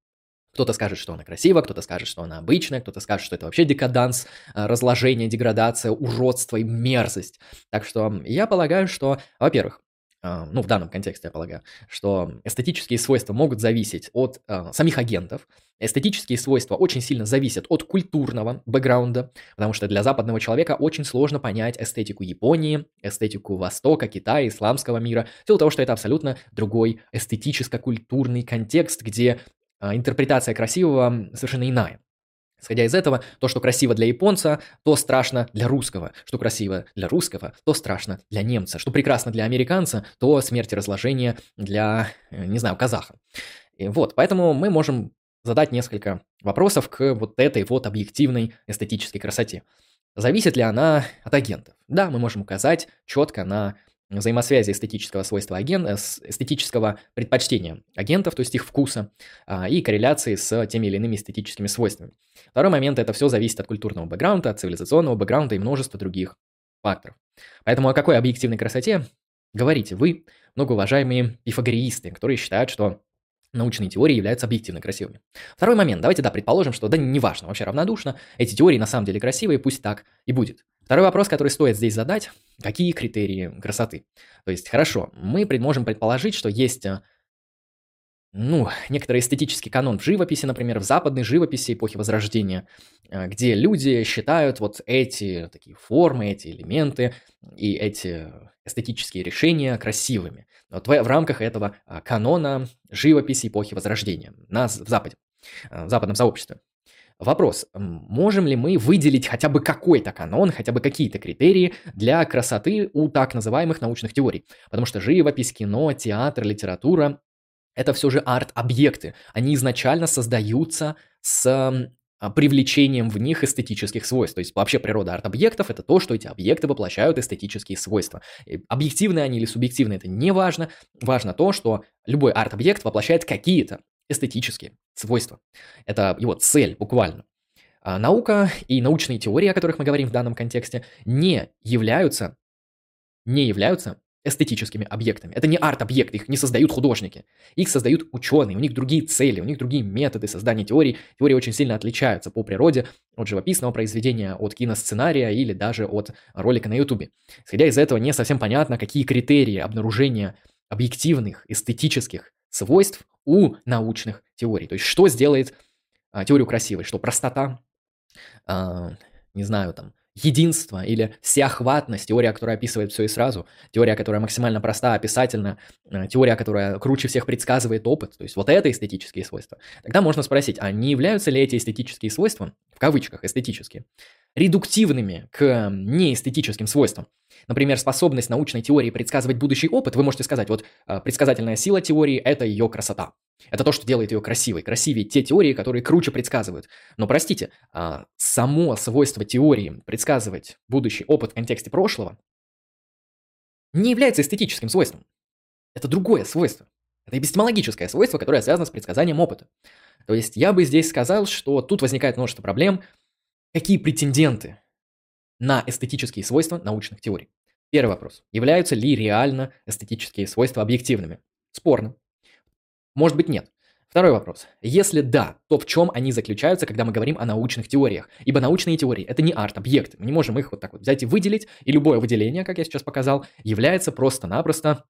Кто-то скажет, что она красива, кто-то скажет, что она обычная, кто-то скажет, что это вообще декаданс, а, разложение, деградация, уродство и мерзость. Так что я полагаю, что, во-первых, а, ну, в данном контексте, я полагаю, что эстетические свойства могут зависеть от э, самих агентов. Эстетические свойства очень сильно зависят от культурного бэкграунда, потому что для западного человека очень сложно понять эстетику Японии, эстетику Востока, Китая, исламского мира, в силу того, что это абсолютно другой эстетическо-культурный контекст, где э, интерпретация красивого совершенно иная. Исходя из этого, то, что красиво для японца, то страшно для русского. Что красиво для русского, то страшно для немца. Что прекрасно для американца, то смерть и разложение для, э, не знаю, казаха. И вот, поэтому мы можем задать несколько вопросов к вот этой вот объективной эстетической красоте. Зависит ли она от агентов? Да, мы можем указать четко на взаимосвязи эстетического свойства агента, э, эстетического предпочтения агентов, то есть их вкуса, а, и корреляции с теми или иными эстетическими свойствами. Второй момент – это все зависит от культурного бэкграунда, от цивилизационного бэкграунда и множества других факторов. Поэтому о какой объективной красоте говорите вы, многоуважаемые пифагореисты, которые считают, что научные теории являются объективно красивыми. Второй момент. Давайте, да, предположим, что да, неважно, вообще равнодушно, эти теории на самом деле красивые, пусть так и будет. Второй вопрос, который стоит здесь задать, какие критерии красоты? То есть, хорошо, мы можем предположить, что есть э, ну, некоторый эстетический канон в живописи, например, в западной живописи эпохи Возрождения, э, где люди считают вот эти такие формы, эти элементы и эти эстетические решения красивыми. Вот в, рамках этого а, канона живописи эпохи Возрождения на, в Западе, э, в западном сообществе. Вопрос, можем ли мы выделить хотя бы какой-то канон, хотя бы какие-то критерии для красоты у так называемых научных теорий? Потому что живопись, кино, театр, литература это все же арт-объекты. Они изначально создаются с а, привлечением в них эстетических свойств. То есть вообще природа арт-объектов – это то, что эти объекты воплощают эстетические свойства. Объективные они или субъективные – это не важно. Важно то, что любой арт-объект воплощает какие-то эстетические свойства. Это его цель буквально. А наука и научные теории, о которых мы говорим в данном контексте, не являются, не являются эстетическими объектами. Это не арт-объекты, их не создают художники. Их создают ученые, у них другие цели, у них другие методы создания теорий. Теории очень сильно отличаются по природе от живописного произведения, от киносценария или даже от ролика на ютубе. Исходя из этого, не совсем понятно, какие критерии обнаружения объективных эстетических свойств у научных теорий. То есть что сделает а, теорию красивой? Что простота, а, не знаю, там, единство или всеохватность, теория, которая описывает все и сразу, теория, которая максимально проста, описательна, э, теория, которая круче всех предсказывает опыт, то есть вот это эстетические свойства. Тогда можно спросить, а не являются ли эти эстетические свойства, в кавычках эстетические, редуктивными к неэстетическим свойствам? Например, способность научной теории предсказывать будущий опыт, вы можете сказать, вот э, предсказательная сила теории – это ее красота. Это то, что делает ее красивой. Красивее те теории, которые круче предсказывают. Но простите, а, само свойство теории предсказывать будущий опыт в контексте прошлого не является эстетическим свойством. Это другое свойство. Это эпистемологическое свойство, которое связано с предсказанием опыта. То есть я бы здесь сказал, что тут возникает множество проблем. Какие претенденты на эстетические свойства научных теорий? Первый вопрос. Являются ли реально эстетические свойства объективными? Спорно. Может быть, нет. Второй вопрос. Если да, то в чем они заключаются, когда мы говорим о научных теориях? Ибо научные теории – это не арт-объекты. Мы не можем их вот так вот взять и выделить, и любое выделение, как я сейчас показал, является просто-напросто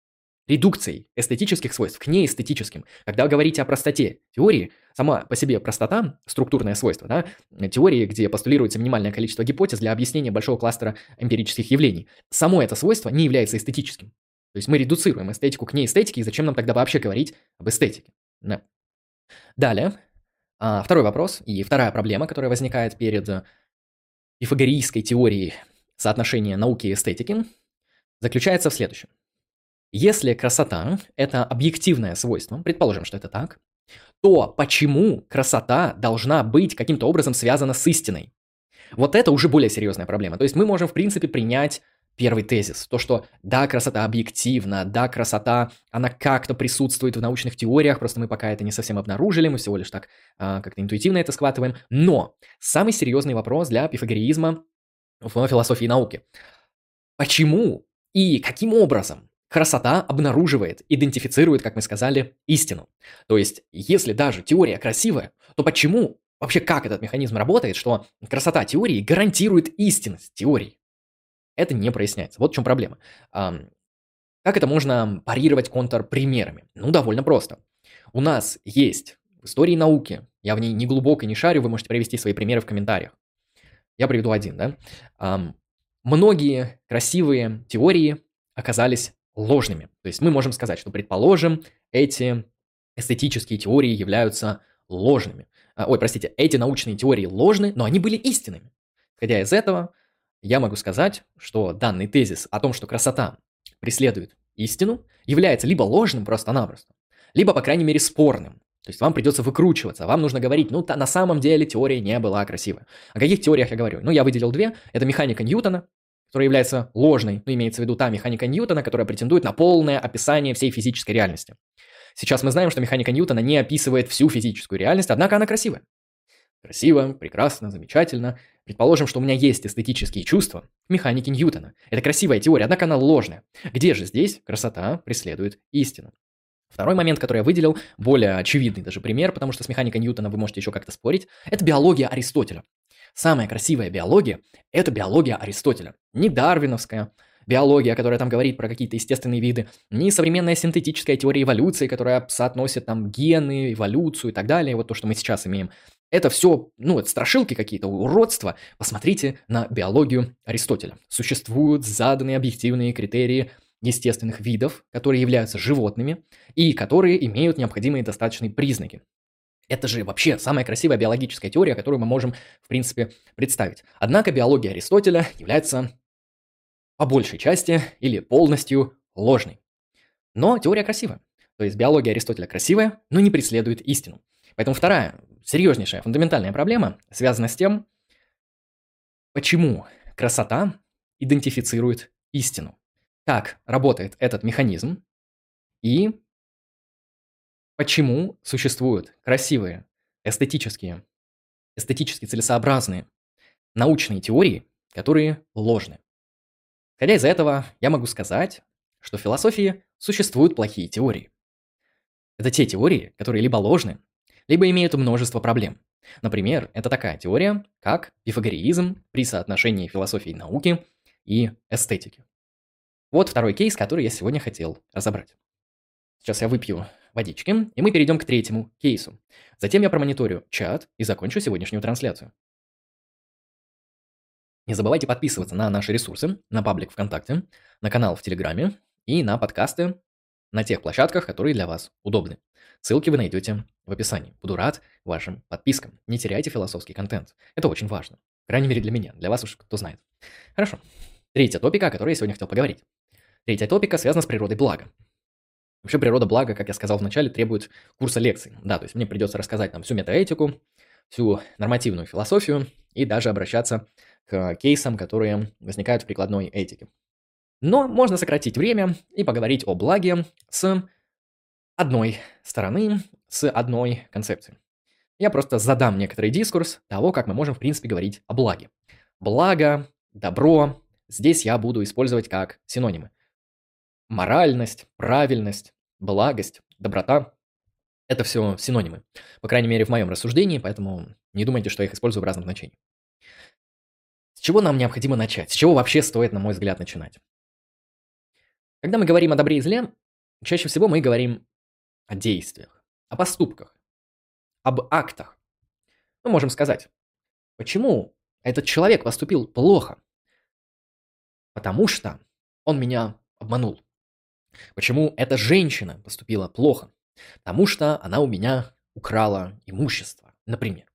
редукцией эстетических свойств к неэстетическим. Когда говорите о простоте теории, сама по себе простота, структурное свойство, да, теории, где постулируется минимальное количество гипотез для объяснения большого кластера эмпирических явлений, само это свойство не является эстетическим. То есть мы редуцируем эстетику к неэстетике, и зачем нам тогда вообще говорить об эстетике? Да. Далее, а, второй вопрос и вторая проблема, которая возникает перед пифагорейской теорией соотношения науки и эстетики, заключается в следующем. Если красота – это объективное свойство, предположим, что это так, то почему красота должна быть каким-то образом связана с истиной? Вот это уже более серьезная проблема. То есть мы можем, в принципе, принять первый тезис. То, что да, красота объективна, да, красота, она как-то присутствует в научных теориях, просто мы пока это не совсем обнаружили, мы всего лишь так а, как-то интуитивно это схватываем. Но самый серьезный вопрос для пифагореизма в философии науки. Почему и каким образом красота обнаруживает, идентифицирует, как мы сказали, истину? То есть, если даже теория красивая, то почему вообще как этот механизм работает, что красота теории гарантирует истинность теории? Это не проясняется. Вот в чем проблема. Как это можно парировать контрпримерами? Ну, довольно просто. У нас есть в истории науки, я в ней не глубоко не шарю, вы можете привести свои примеры в комментариях. Я приведу один, да. Многие красивые теории оказались ложными. То есть мы можем сказать, что, предположим, эти эстетические теории являются ложными. А, ой, простите, эти научные теории ложны, но они были истинными. Исходя из этого, я могу сказать, что данный тезис о том, что красота преследует истину, является либо ложным просто-напросто, либо, по крайней мере, спорным. То есть вам придется выкручиваться, вам нужно говорить, ну, на самом деле теория не была красивая. О каких теориях я говорю? Ну, я выделил две. Это механика Ньютона, которая является ложной, ну, имеется в виду та механика Ньютона, которая претендует на полное описание всей физической реальности. Сейчас мы знаем, что механика Ньютона не описывает всю физическую реальность, однако она красивая. Красиво, прекрасно, замечательно. Предположим, что у меня есть эстетические чувства в механике Ньютона. Это красивая теория, однако она ложная. Где же здесь красота преследует истину? Второй момент, который я выделил, более очевидный даже пример, потому что с механикой Ньютона вы можете еще как-то спорить, это биология Аристотеля. Самая красивая биология – это биология Аристотеля. Не дарвиновская биология, которая там говорит про какие-то естественные виды, не современная синтетическая теория эволюции, которая соотносит там гены, эволюцию и так далее, вот то, что мы сейчас имеем. Это все, ну, это страшилки какие-то, уродства. Посмотрите на биологию Аристотеля. Существуют заданные объективные критерии естественных видов, которые являются животными и которые имеют необходимые достаточные признаки. Это же вообще самая красивая биологическая теория, которую мы можем, в принципе, представить. Однако биология Аристотеля является по большей части или полностью ложной. Но теория красивая. То есть биология Аристотеля красивая, но не преследует истину. Поэтому вторая серьезнейшая фундаментальная проблема связана с тем, почему красота идентифицирует истину. Как работает этот механизм и почему существуют красивые, эстетические, эстетически целесообразные научные теории, которые ложны. Исходя из этого, я могу сказать, что в философии существуют плохие теории. Это те теории, которые либо ложны, либо имеют множество проблем. Например, это такая теория, как пифагореизм при соотношении философии науки и эстетики. Вот второй кейс, который я сегодня хотел разобрать. Сейчас я выпью водички, и мы перейдем к третьему кейсу. Затем я промониторю чат и закончу сегодняшнюю трансляцию. Не забывайте подписываться на наши ресурсы, на паблик ВКонтакте, на канал в Телеграме и на подкасты на тех площадках, которые для вас удобны. Ссылки вы найдете в описании. Буду рад вашим подпискам. Не теряйте философский контент. Это очень важно. По крайней мере для меня. Для вас уж кто знает. Хорошо. Третья топика, о которой я сегодня хотел поговорить. Третья топика связана с природой блага. Вообще природа блага, как я сказал вначале, требует курса лекций. Да, то есть мне придется рассказать там всю метаэтику, всю нормативную философию и даже обращаться к кейсам, которые возникают в прикладной этике. Но можно сократить время и поговорить о благе с одной стороны, с одной концепцией. Я просто задам некоторый дискурс того, как мы можем, в принципе, говорить о благе. Благо, добро, здесь я буду использовать как синонимы. Моральность, правильность, благость, доброта – это все синонимы. По крайней мере, в моем рассуждении, поэтому не думайте, что я их использую в разном значении чего нам необходимо начать? С чего вообще стоит, на мой взгляд, начинать? Когда мы говорим о добре и зле, чаще всего мы говорим о действиях, о поступках, об актах. Мы можем сказать, почему этот человек поступил плохо? Потому что он меня обманул. Почему эта женщина поступила плохо? Потому что она у меня украла имущество, например.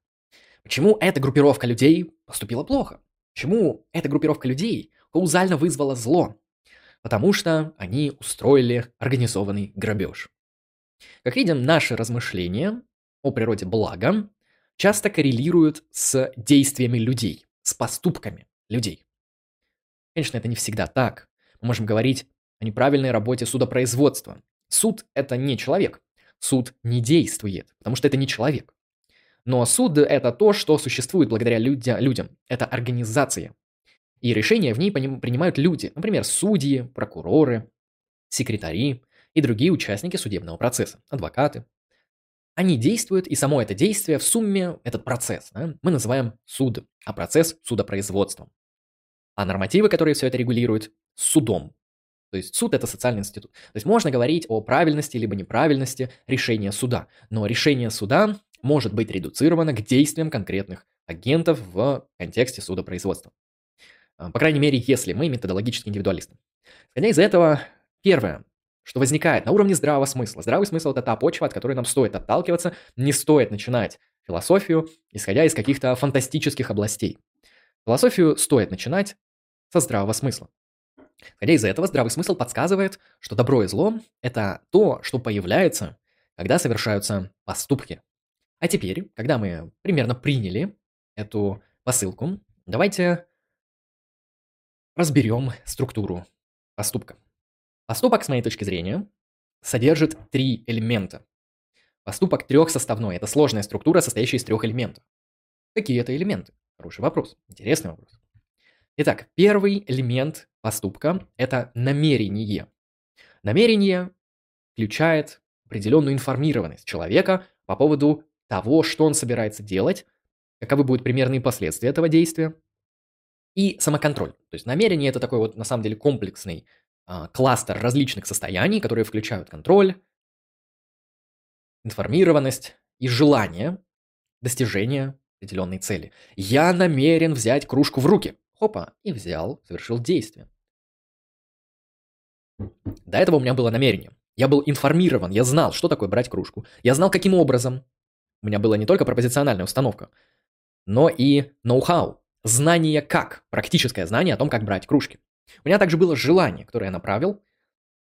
Почему эта группировка людей поступила плохо? Почему эта группировка людей каузально вызвала зло? Потому что они устроили организованный грабеж. Как видим, наши размышления о природе блага часто коррелируют с действиями людей, с поступками людей. Конечно, это не всегда так. Мы можем говорить о неправильной работе судопроизводства. Суд – это не человек. Суд не действует, потому что это не человек. Но суд – это то, что существует благодаря людя, людям. Это организация. И решения в ней принимают люди, например, судьи, прокуроры, секретари и другие участники судебного процесса, адвокаты. Они действуют, и само это действие в сумме, этот процесс, да, мы называем суд, а процесс – судопроизводством. А нормативы, которые все это регулируют, судом. То есть суд – это социальный институт. То есть можно говорить о правильности либо неправильности решения суда, но решение суда может быть редуцировано к действиям конкретных агентов в контексте судопроизводства. А, по крайней мере, если мы методологически индивидуалисты. Исходя из этого, первое, что возникает на уровне здравого смысла. Здравый смысл – это та почва, от которой нам стоит отталкиваться, не стоит начинать философию, исходя из каких-то фантастических областей. Философию стоит начинать со здравого смысла. Исходя из этого, здравый смысл подсказывает, что добро и зло – это то, что появляется, когда совершаются поступки. А теперь, когда мы примерно приняли эту посылку, давайте разберем структуру поступка. Поступок, с моей точки зрения, содержит три элемента. Поступок трехсоставной – это сложная структура, состоящая из трех элементов. Какие это элементы? Хороший вопрос, интересный вопрос. Итак, первый элемент поступка – это намерение. Намерение включает определенную информированность человека по поводу того, что он собирается делать, каковы будут примерные последствия этого действия, и самоконтроль. То есть намерение это такой вот на самом деле комплексный а, кластер различных состояний, которые включают контроль, информированность и желание достижения определенной цели. Я намерен взять кружку в руки. Хопа, и взял, совершил действие. До этого у меня было намерение. Я был информирован, я знал, что такое брать кружку. Я знал, каким образом. У меня была не только пропозициональная установка, но и ноу-хау. Знание как, практическое знание о том, как брать кружки. У меня также было желание, которое я направил,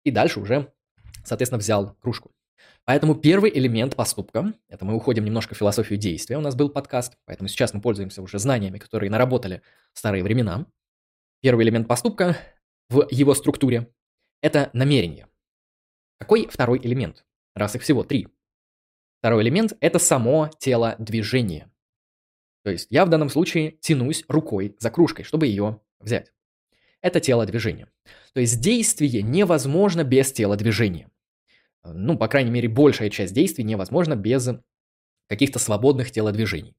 и дальше уже, соответственно, взял кружку. Поэтому первый элемент поступка, это мы уходим немножко в философию действия, у нас был подкаст, поэтому сейчас мы пользуемся уже знаниями, которые наработали в старые времена. Первый элемент поступка в его структуре – это намерение. Какой второй элемент? Раз их всего три. Второй элемент – это само тело движения. То есть я в данном случае тянусь рукой за кружкой, чтобы ее взять. Это тело движения. То есть действие невозможно без тела движения. Ну, по крайней мере, большая часть действий невозможна без каких-то свободных телодвижений.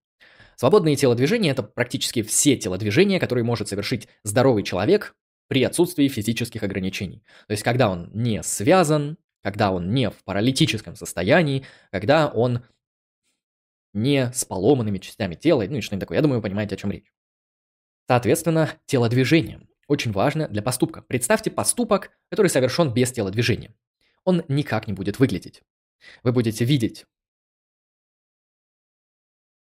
Свободные телодвижения – это практически все телодвижения, которые может совершить здоровый человек при отсутствии физических ограничений. То есть, когда он не связан, когда он не в паралитическом состоянии, когда он не с поломанными частями тела, ну и что-нибудь такое. Я думаю, вы понимаете, о чем речь. Соответственно, телодвижение очень важно для поступка. Представьте поступок, который совершен без телодвижения. Он никак не будет выглядеть. Вы будете видеть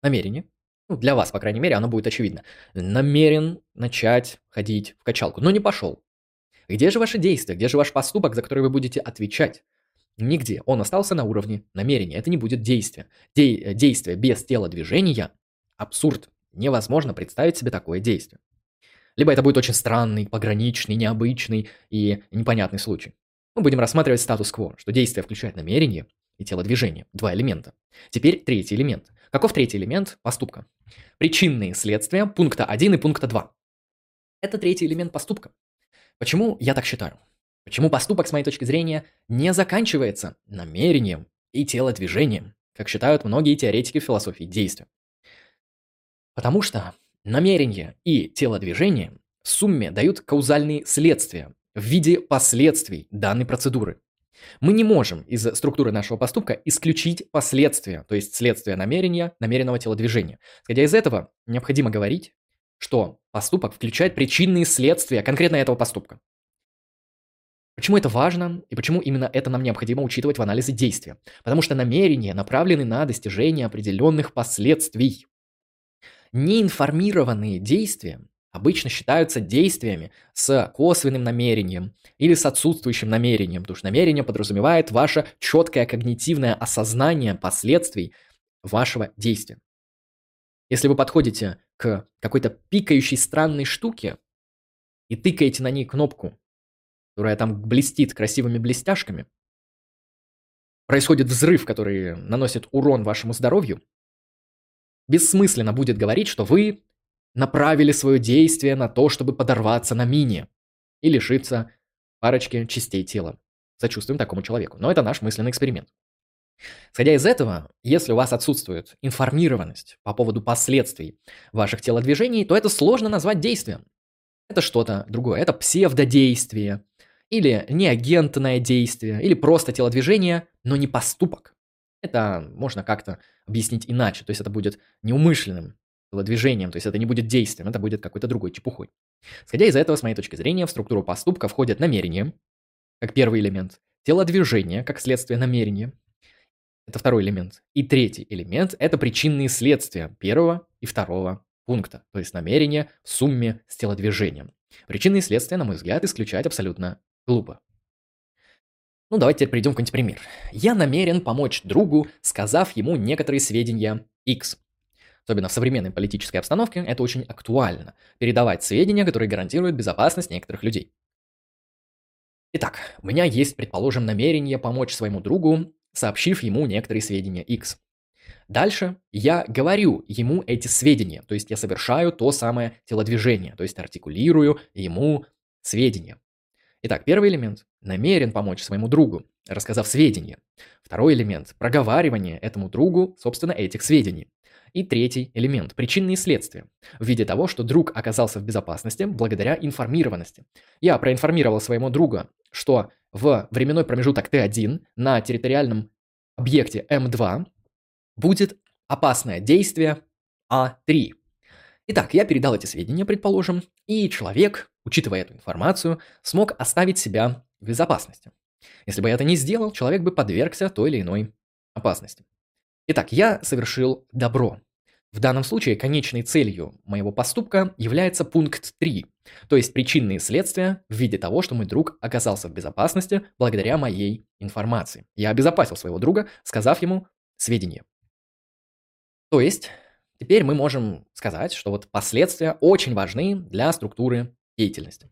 намерение, ну, для вас, по крайней мере, оно будет очевидно. Намерен начать ходить в качалку, но не пошел. Где же ваше действие? Где же ваш поступок, за который вы будете отвечать? Нигде. Он остался на уровне намерения. Это не будет действие. Де- э, действие без тела движения – абсурд. Невозможно представить себе такое действие. Либо это будет очень странный, пограничный, необычный и непонятный случай. Мы будем рассматривать статус-кво, что действие включает намерение и телодвижение. Два элемента. Теперь третий элемент. Каков третий элемент поступка? Причинные следствия пункта 1 и пункта 2. Это третий элемент поступка. Почему я так считаю? Почему поступок, с моей точки зрения, не заканчивается намерением и телодвижением, как считают многие теоретики философии действия? Потому что намерение и телодвижение в сумме дают каузальные следствия в виде последствий данной процедуры. Мы не можем из структуры нашего поступка исключить последствия, то есть следствие намерения, намеренного телодвижения. Исходя из этого, необходимо говорить, что поступок включает причинные следствия конкретно этого поступка. Почему это важно и почему именно это нам необходимо учитывать в анализе действия? Потому что намерения направлены на достижение определенных последствий. Неинформированные действия обычно считаются действиями с косвенным намерением или с отсутствующим намерением, потому что намерение подразумевает ваше четкое когнитивное осознание последствий вашего действия. Если вы подходите к какой-то пикающей странной штуке и тыкаете на ней кнопку которая там блестит красивыми блестяшками, происходит взрыв, который наносит урон вашему здоровью, бессмысленно будет говорить, что вы направили свое действие на то, чтобы подорваться на мине и лишиться парочки частей тела. Сочувствуем такому человеку. Но это наш мысленный эксперимент. Исходя из этого, если у вас отсутствует информированность по поводу последствий ваших телодвижений, то это сложно назвать действием. Это что-то другое. Это псевдодействие, или неагентное действие, или просто телодвижение, но не поступок. Это можно как-то объяснить иначе, то есть это будет неумышленным телодвижением, то есть это не будет действием, это будет какой-то другой чепухой. Исходя из этого, с моей точки зрения, в структуру поступка входит намерение, как первый элемент, телодвижение, как следствие намерения, это второй элемент. И третий элемент – это причинные следствия первого и второго пункта, то есть намерение в сумме с телодвижением. Причинные следствия, на мой взгляд, исключать абсолютно Глупо. Ну, давайте теперь придем к какой-нибудь пример. Я намерен помочь другу, сказав ему некоторые сведения X. Особенно в современной политической обстановке это очень актуально. Передавать сведения, которые гарантируют безопасность некоторых людей. Итак, у меня есть, предположим, намерение помочь своему другу, сообщив ему некоторые сведения X. Дальше я говорю ему эти сведения, то есть я совершаю то самое телодвижение, то есть артикулирую ему сведения. Итак, первый элемент – намерен помочь своему другу, рассказав сведения. Второй элемент – проговаривание этому другу, собственно, этих сведений. И третий элемент – причинные следствия. В виде того, что друг оказался в безопасности благодаря информированности. Я проинформировал своему другу, что в временной промежуток Т1 на территориальном объекте М2 будет опасное действие А3. Итак, я передал эти сведения, предположим, и человек, учитывая эту информацию, смог оставить себя в безопасности. Если бы я это не сделал, человек бы подвергся той или иной опасности. Итак, я совершил добро. В данном случае конечной целью моего поступка является пункт 3, то есть причинные следствия в виде того, что мой друг оказался в безопасности благодаря моей информации. Я обезопасил своего друга, сказав ему сведения. То есть, теперь мы можем сказать, что вот последствия очень важны для структуры деятельности.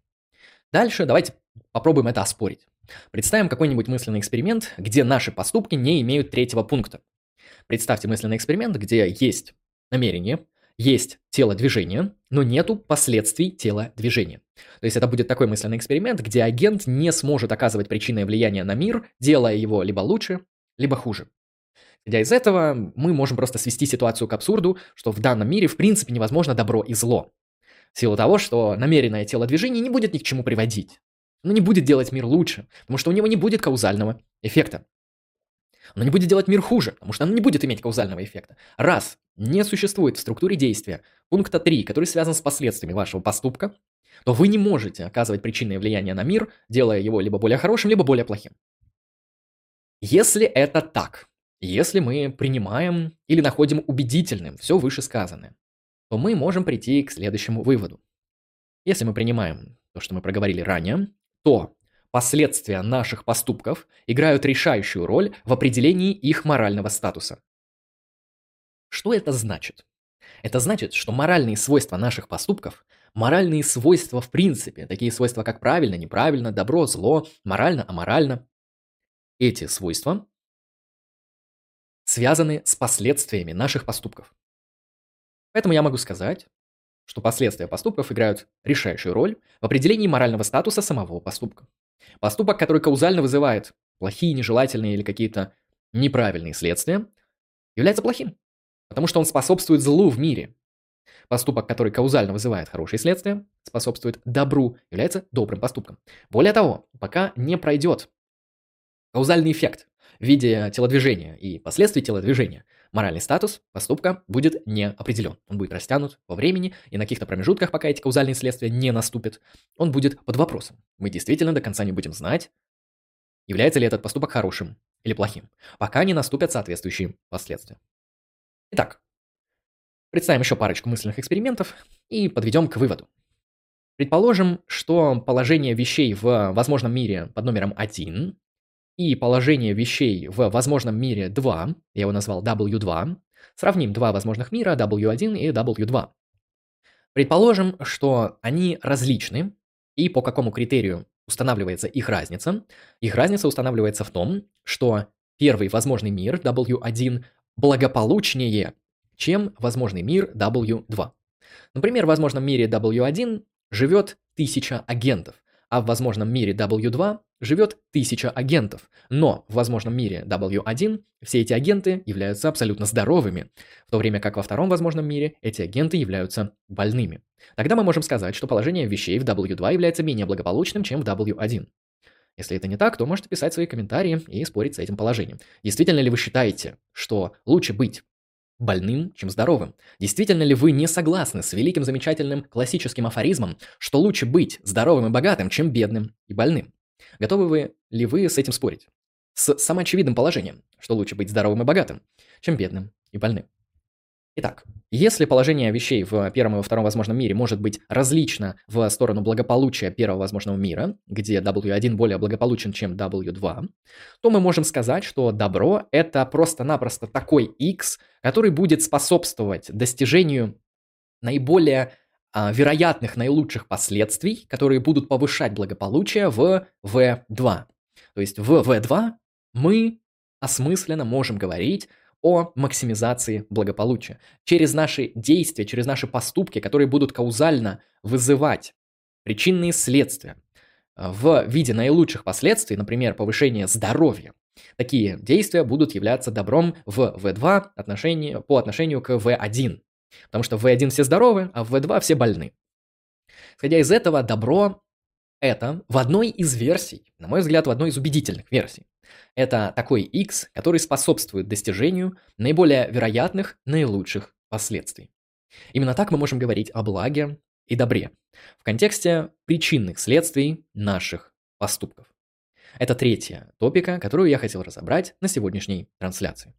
Дальше давайте попробуем это оспорить. Представим какой-нибудь мысленный эксперимент, где наши поступки не имеют третьего пункта. Представьте мысленный эксперимент, где есть намерение, есть тело движения, но нету последствий тела движения. То есть это будет такой мысленный эксперимент, где агент не сможет оказывать причинное влияние на мир, делая его либо лучше, либо хуже. Исходя из этого, мы можем просто свести ситуацию к абсурду, что в данном мире в принципе невозможно добро и зло. В силу того, что намеренное тело движения не будет ни к чему приводить. Оно не будет делать мир лучше, потому что у него не будет каузального эффекта. Оно не будет делать мир хуже, потому что оно не будет иметь каузального эффекта. Раз не существует в структуре действия пункта 3, который связан с последствиями вашего поступка, то вы не можете оказывать причинное влияние на мир, делая его либо более хорошим, либо более плохим. Если это так, если мы принимаем или находим убедительным все вышесказанное, то мы можем прийти к следующему выводу. Если мы принимаем то, что мы проговорили ранее, то последствия наших поступков играют решающую роль в определении их морального статуса. Что это значит? Это значит, что моральные свойства наших поступков, моральные свойства в принципе, такие свойства как правильно, неправильно, добро, зло, морально, аморально, эти свойства связаны с последствиями наших поступков. Поэтому я могу сказать, что последствия поступков играют решающую роль в определении морального статуса самого поступка. Поступок, который каузально вызывает плохие, нежелательные или какие-то неправильные следствия, является плохим, потому что он способствует злу в мире. Поступок, который каузально вызывает хорошие следствия, способствует добру, является добрым поступком. Более того, пока не пройдет каузальный эффект в виде телодвижения и последствий телодвижения, моральный статус поступка будет не определен. Он будет растянут во времени, и на каких-то промежутках, пока эти каузальные следствия не наступят, он будет под вопросом. Мы действительно до конца не будем знать, является ли этот поступок хорошим или плохим, пока не наступят соответствующие последствия. Итак, представим еще парочку мысленных экспериментов и подведем к выводу. Предположим, что положение вещей в возможном мире под номером 1 и положение вещей в возможном мире 2, я его назвал W2, сравним два возможных мира W1 и W2. Предположим, что они различны, и по какому критерию устанавливается их разница. Их разница устанавливается в том, что первый возможный мир W1 благополучнее, чем возможный мир W2. Например, в возможном мире W1 живет 1000 агентов, а в возможном мире W2 живет 1000 агентов. Но в возможном мире W1 все эти агенты являются абсолютно здоровыми, в то время как во втором возможном мире эти агенты являются больными. Тогда мы можем сказать, что положение вещей в W2 является менее благополучным, чем в W1. Если это не так, то можете писать свои комментарии и спорить с этим положением. Действительно ли вы считаете, что лучше быть больным, чем здоровым? Действительно ли вы не согласны с великим замечательным классическим афоризмом, что лучше быть здоровым и богатым, чем бедным и больным? Готовы вы ли вы с этим спорить? С самоочевидным положением, что лучше быть здоровым и богатым, чем бедным и больным? Итак, если положение вещей в первом и во втором возможном мире может быть различно в сторону благополучия первого возможного мира, где W1 более благополучен, чем W2, то мы можем сказать, что добро – это просто-напросто такой X, который будет способствовать достижению наиболее а, вероятных наилучших последствий, которые будут повышать благополучие в V2. То есть в V2 мы осмысленно можем говорить о максимизации благополучия. Через наши действия, через наши поступки, которые будут каузально вызывать причинные следствия в виде наилучших последствий, например, повышение здоровья, Такие действия будут являться добром в V2 отношении, по отношению к V1. Потому что в V1 все здоровы, а в V2 все больны. Исходя из этого, добро это в одной из версий, на мой взгляд, в одной из убедительных версий. Это такой X, который способствует достижению наиболее вероятных, наилучших последствий. Именно так мы можем говорить о благе и добре в контексте причинных следствий наших поступков. Это третья топика, которую я хотел разобрать на сегодняшней трансляции.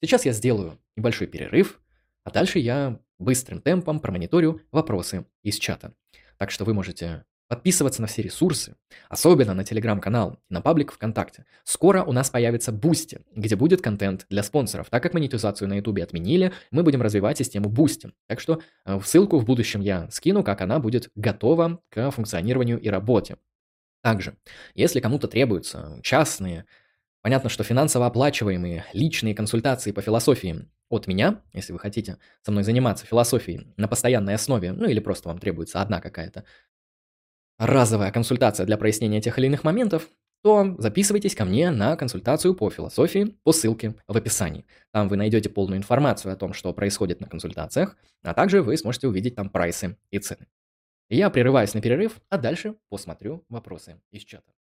Сейчас я сделаю небольшой перерыв, а дальше я быстрым темпом промониторю вопросы из чата. Так что вы можете подписываться на все ресурсы, особенно на телеграм-канал и на паблик ВКонтакте. Скоро у нас появится Boosty, где будет контент для спонсоров. Так как монетизацию на Ютубе отменили, мы будем развивать систему Boosty. Так что э, ссылку в будущем я скину, как она будет готова к функционированию и работе. Также, если кому-то требуются частные, понятно, что финансово оплачиваемые личные консультации по философии от меня, если вы хотите со мной заниматься философией на постоянной основе, ну или просто вам требуется одна какая-то разовая консультация для прояснения тех или иных моментов, то записывайтесь ко мне на консультацию по философии по ссылке в описании. Там вы найдете полную информацию о том, что происходит на консультациях, а также вы сможете увидеть там прайсы и цены. Я прерываюсь на перерыв, а дальше посмотрю вопросы из чата.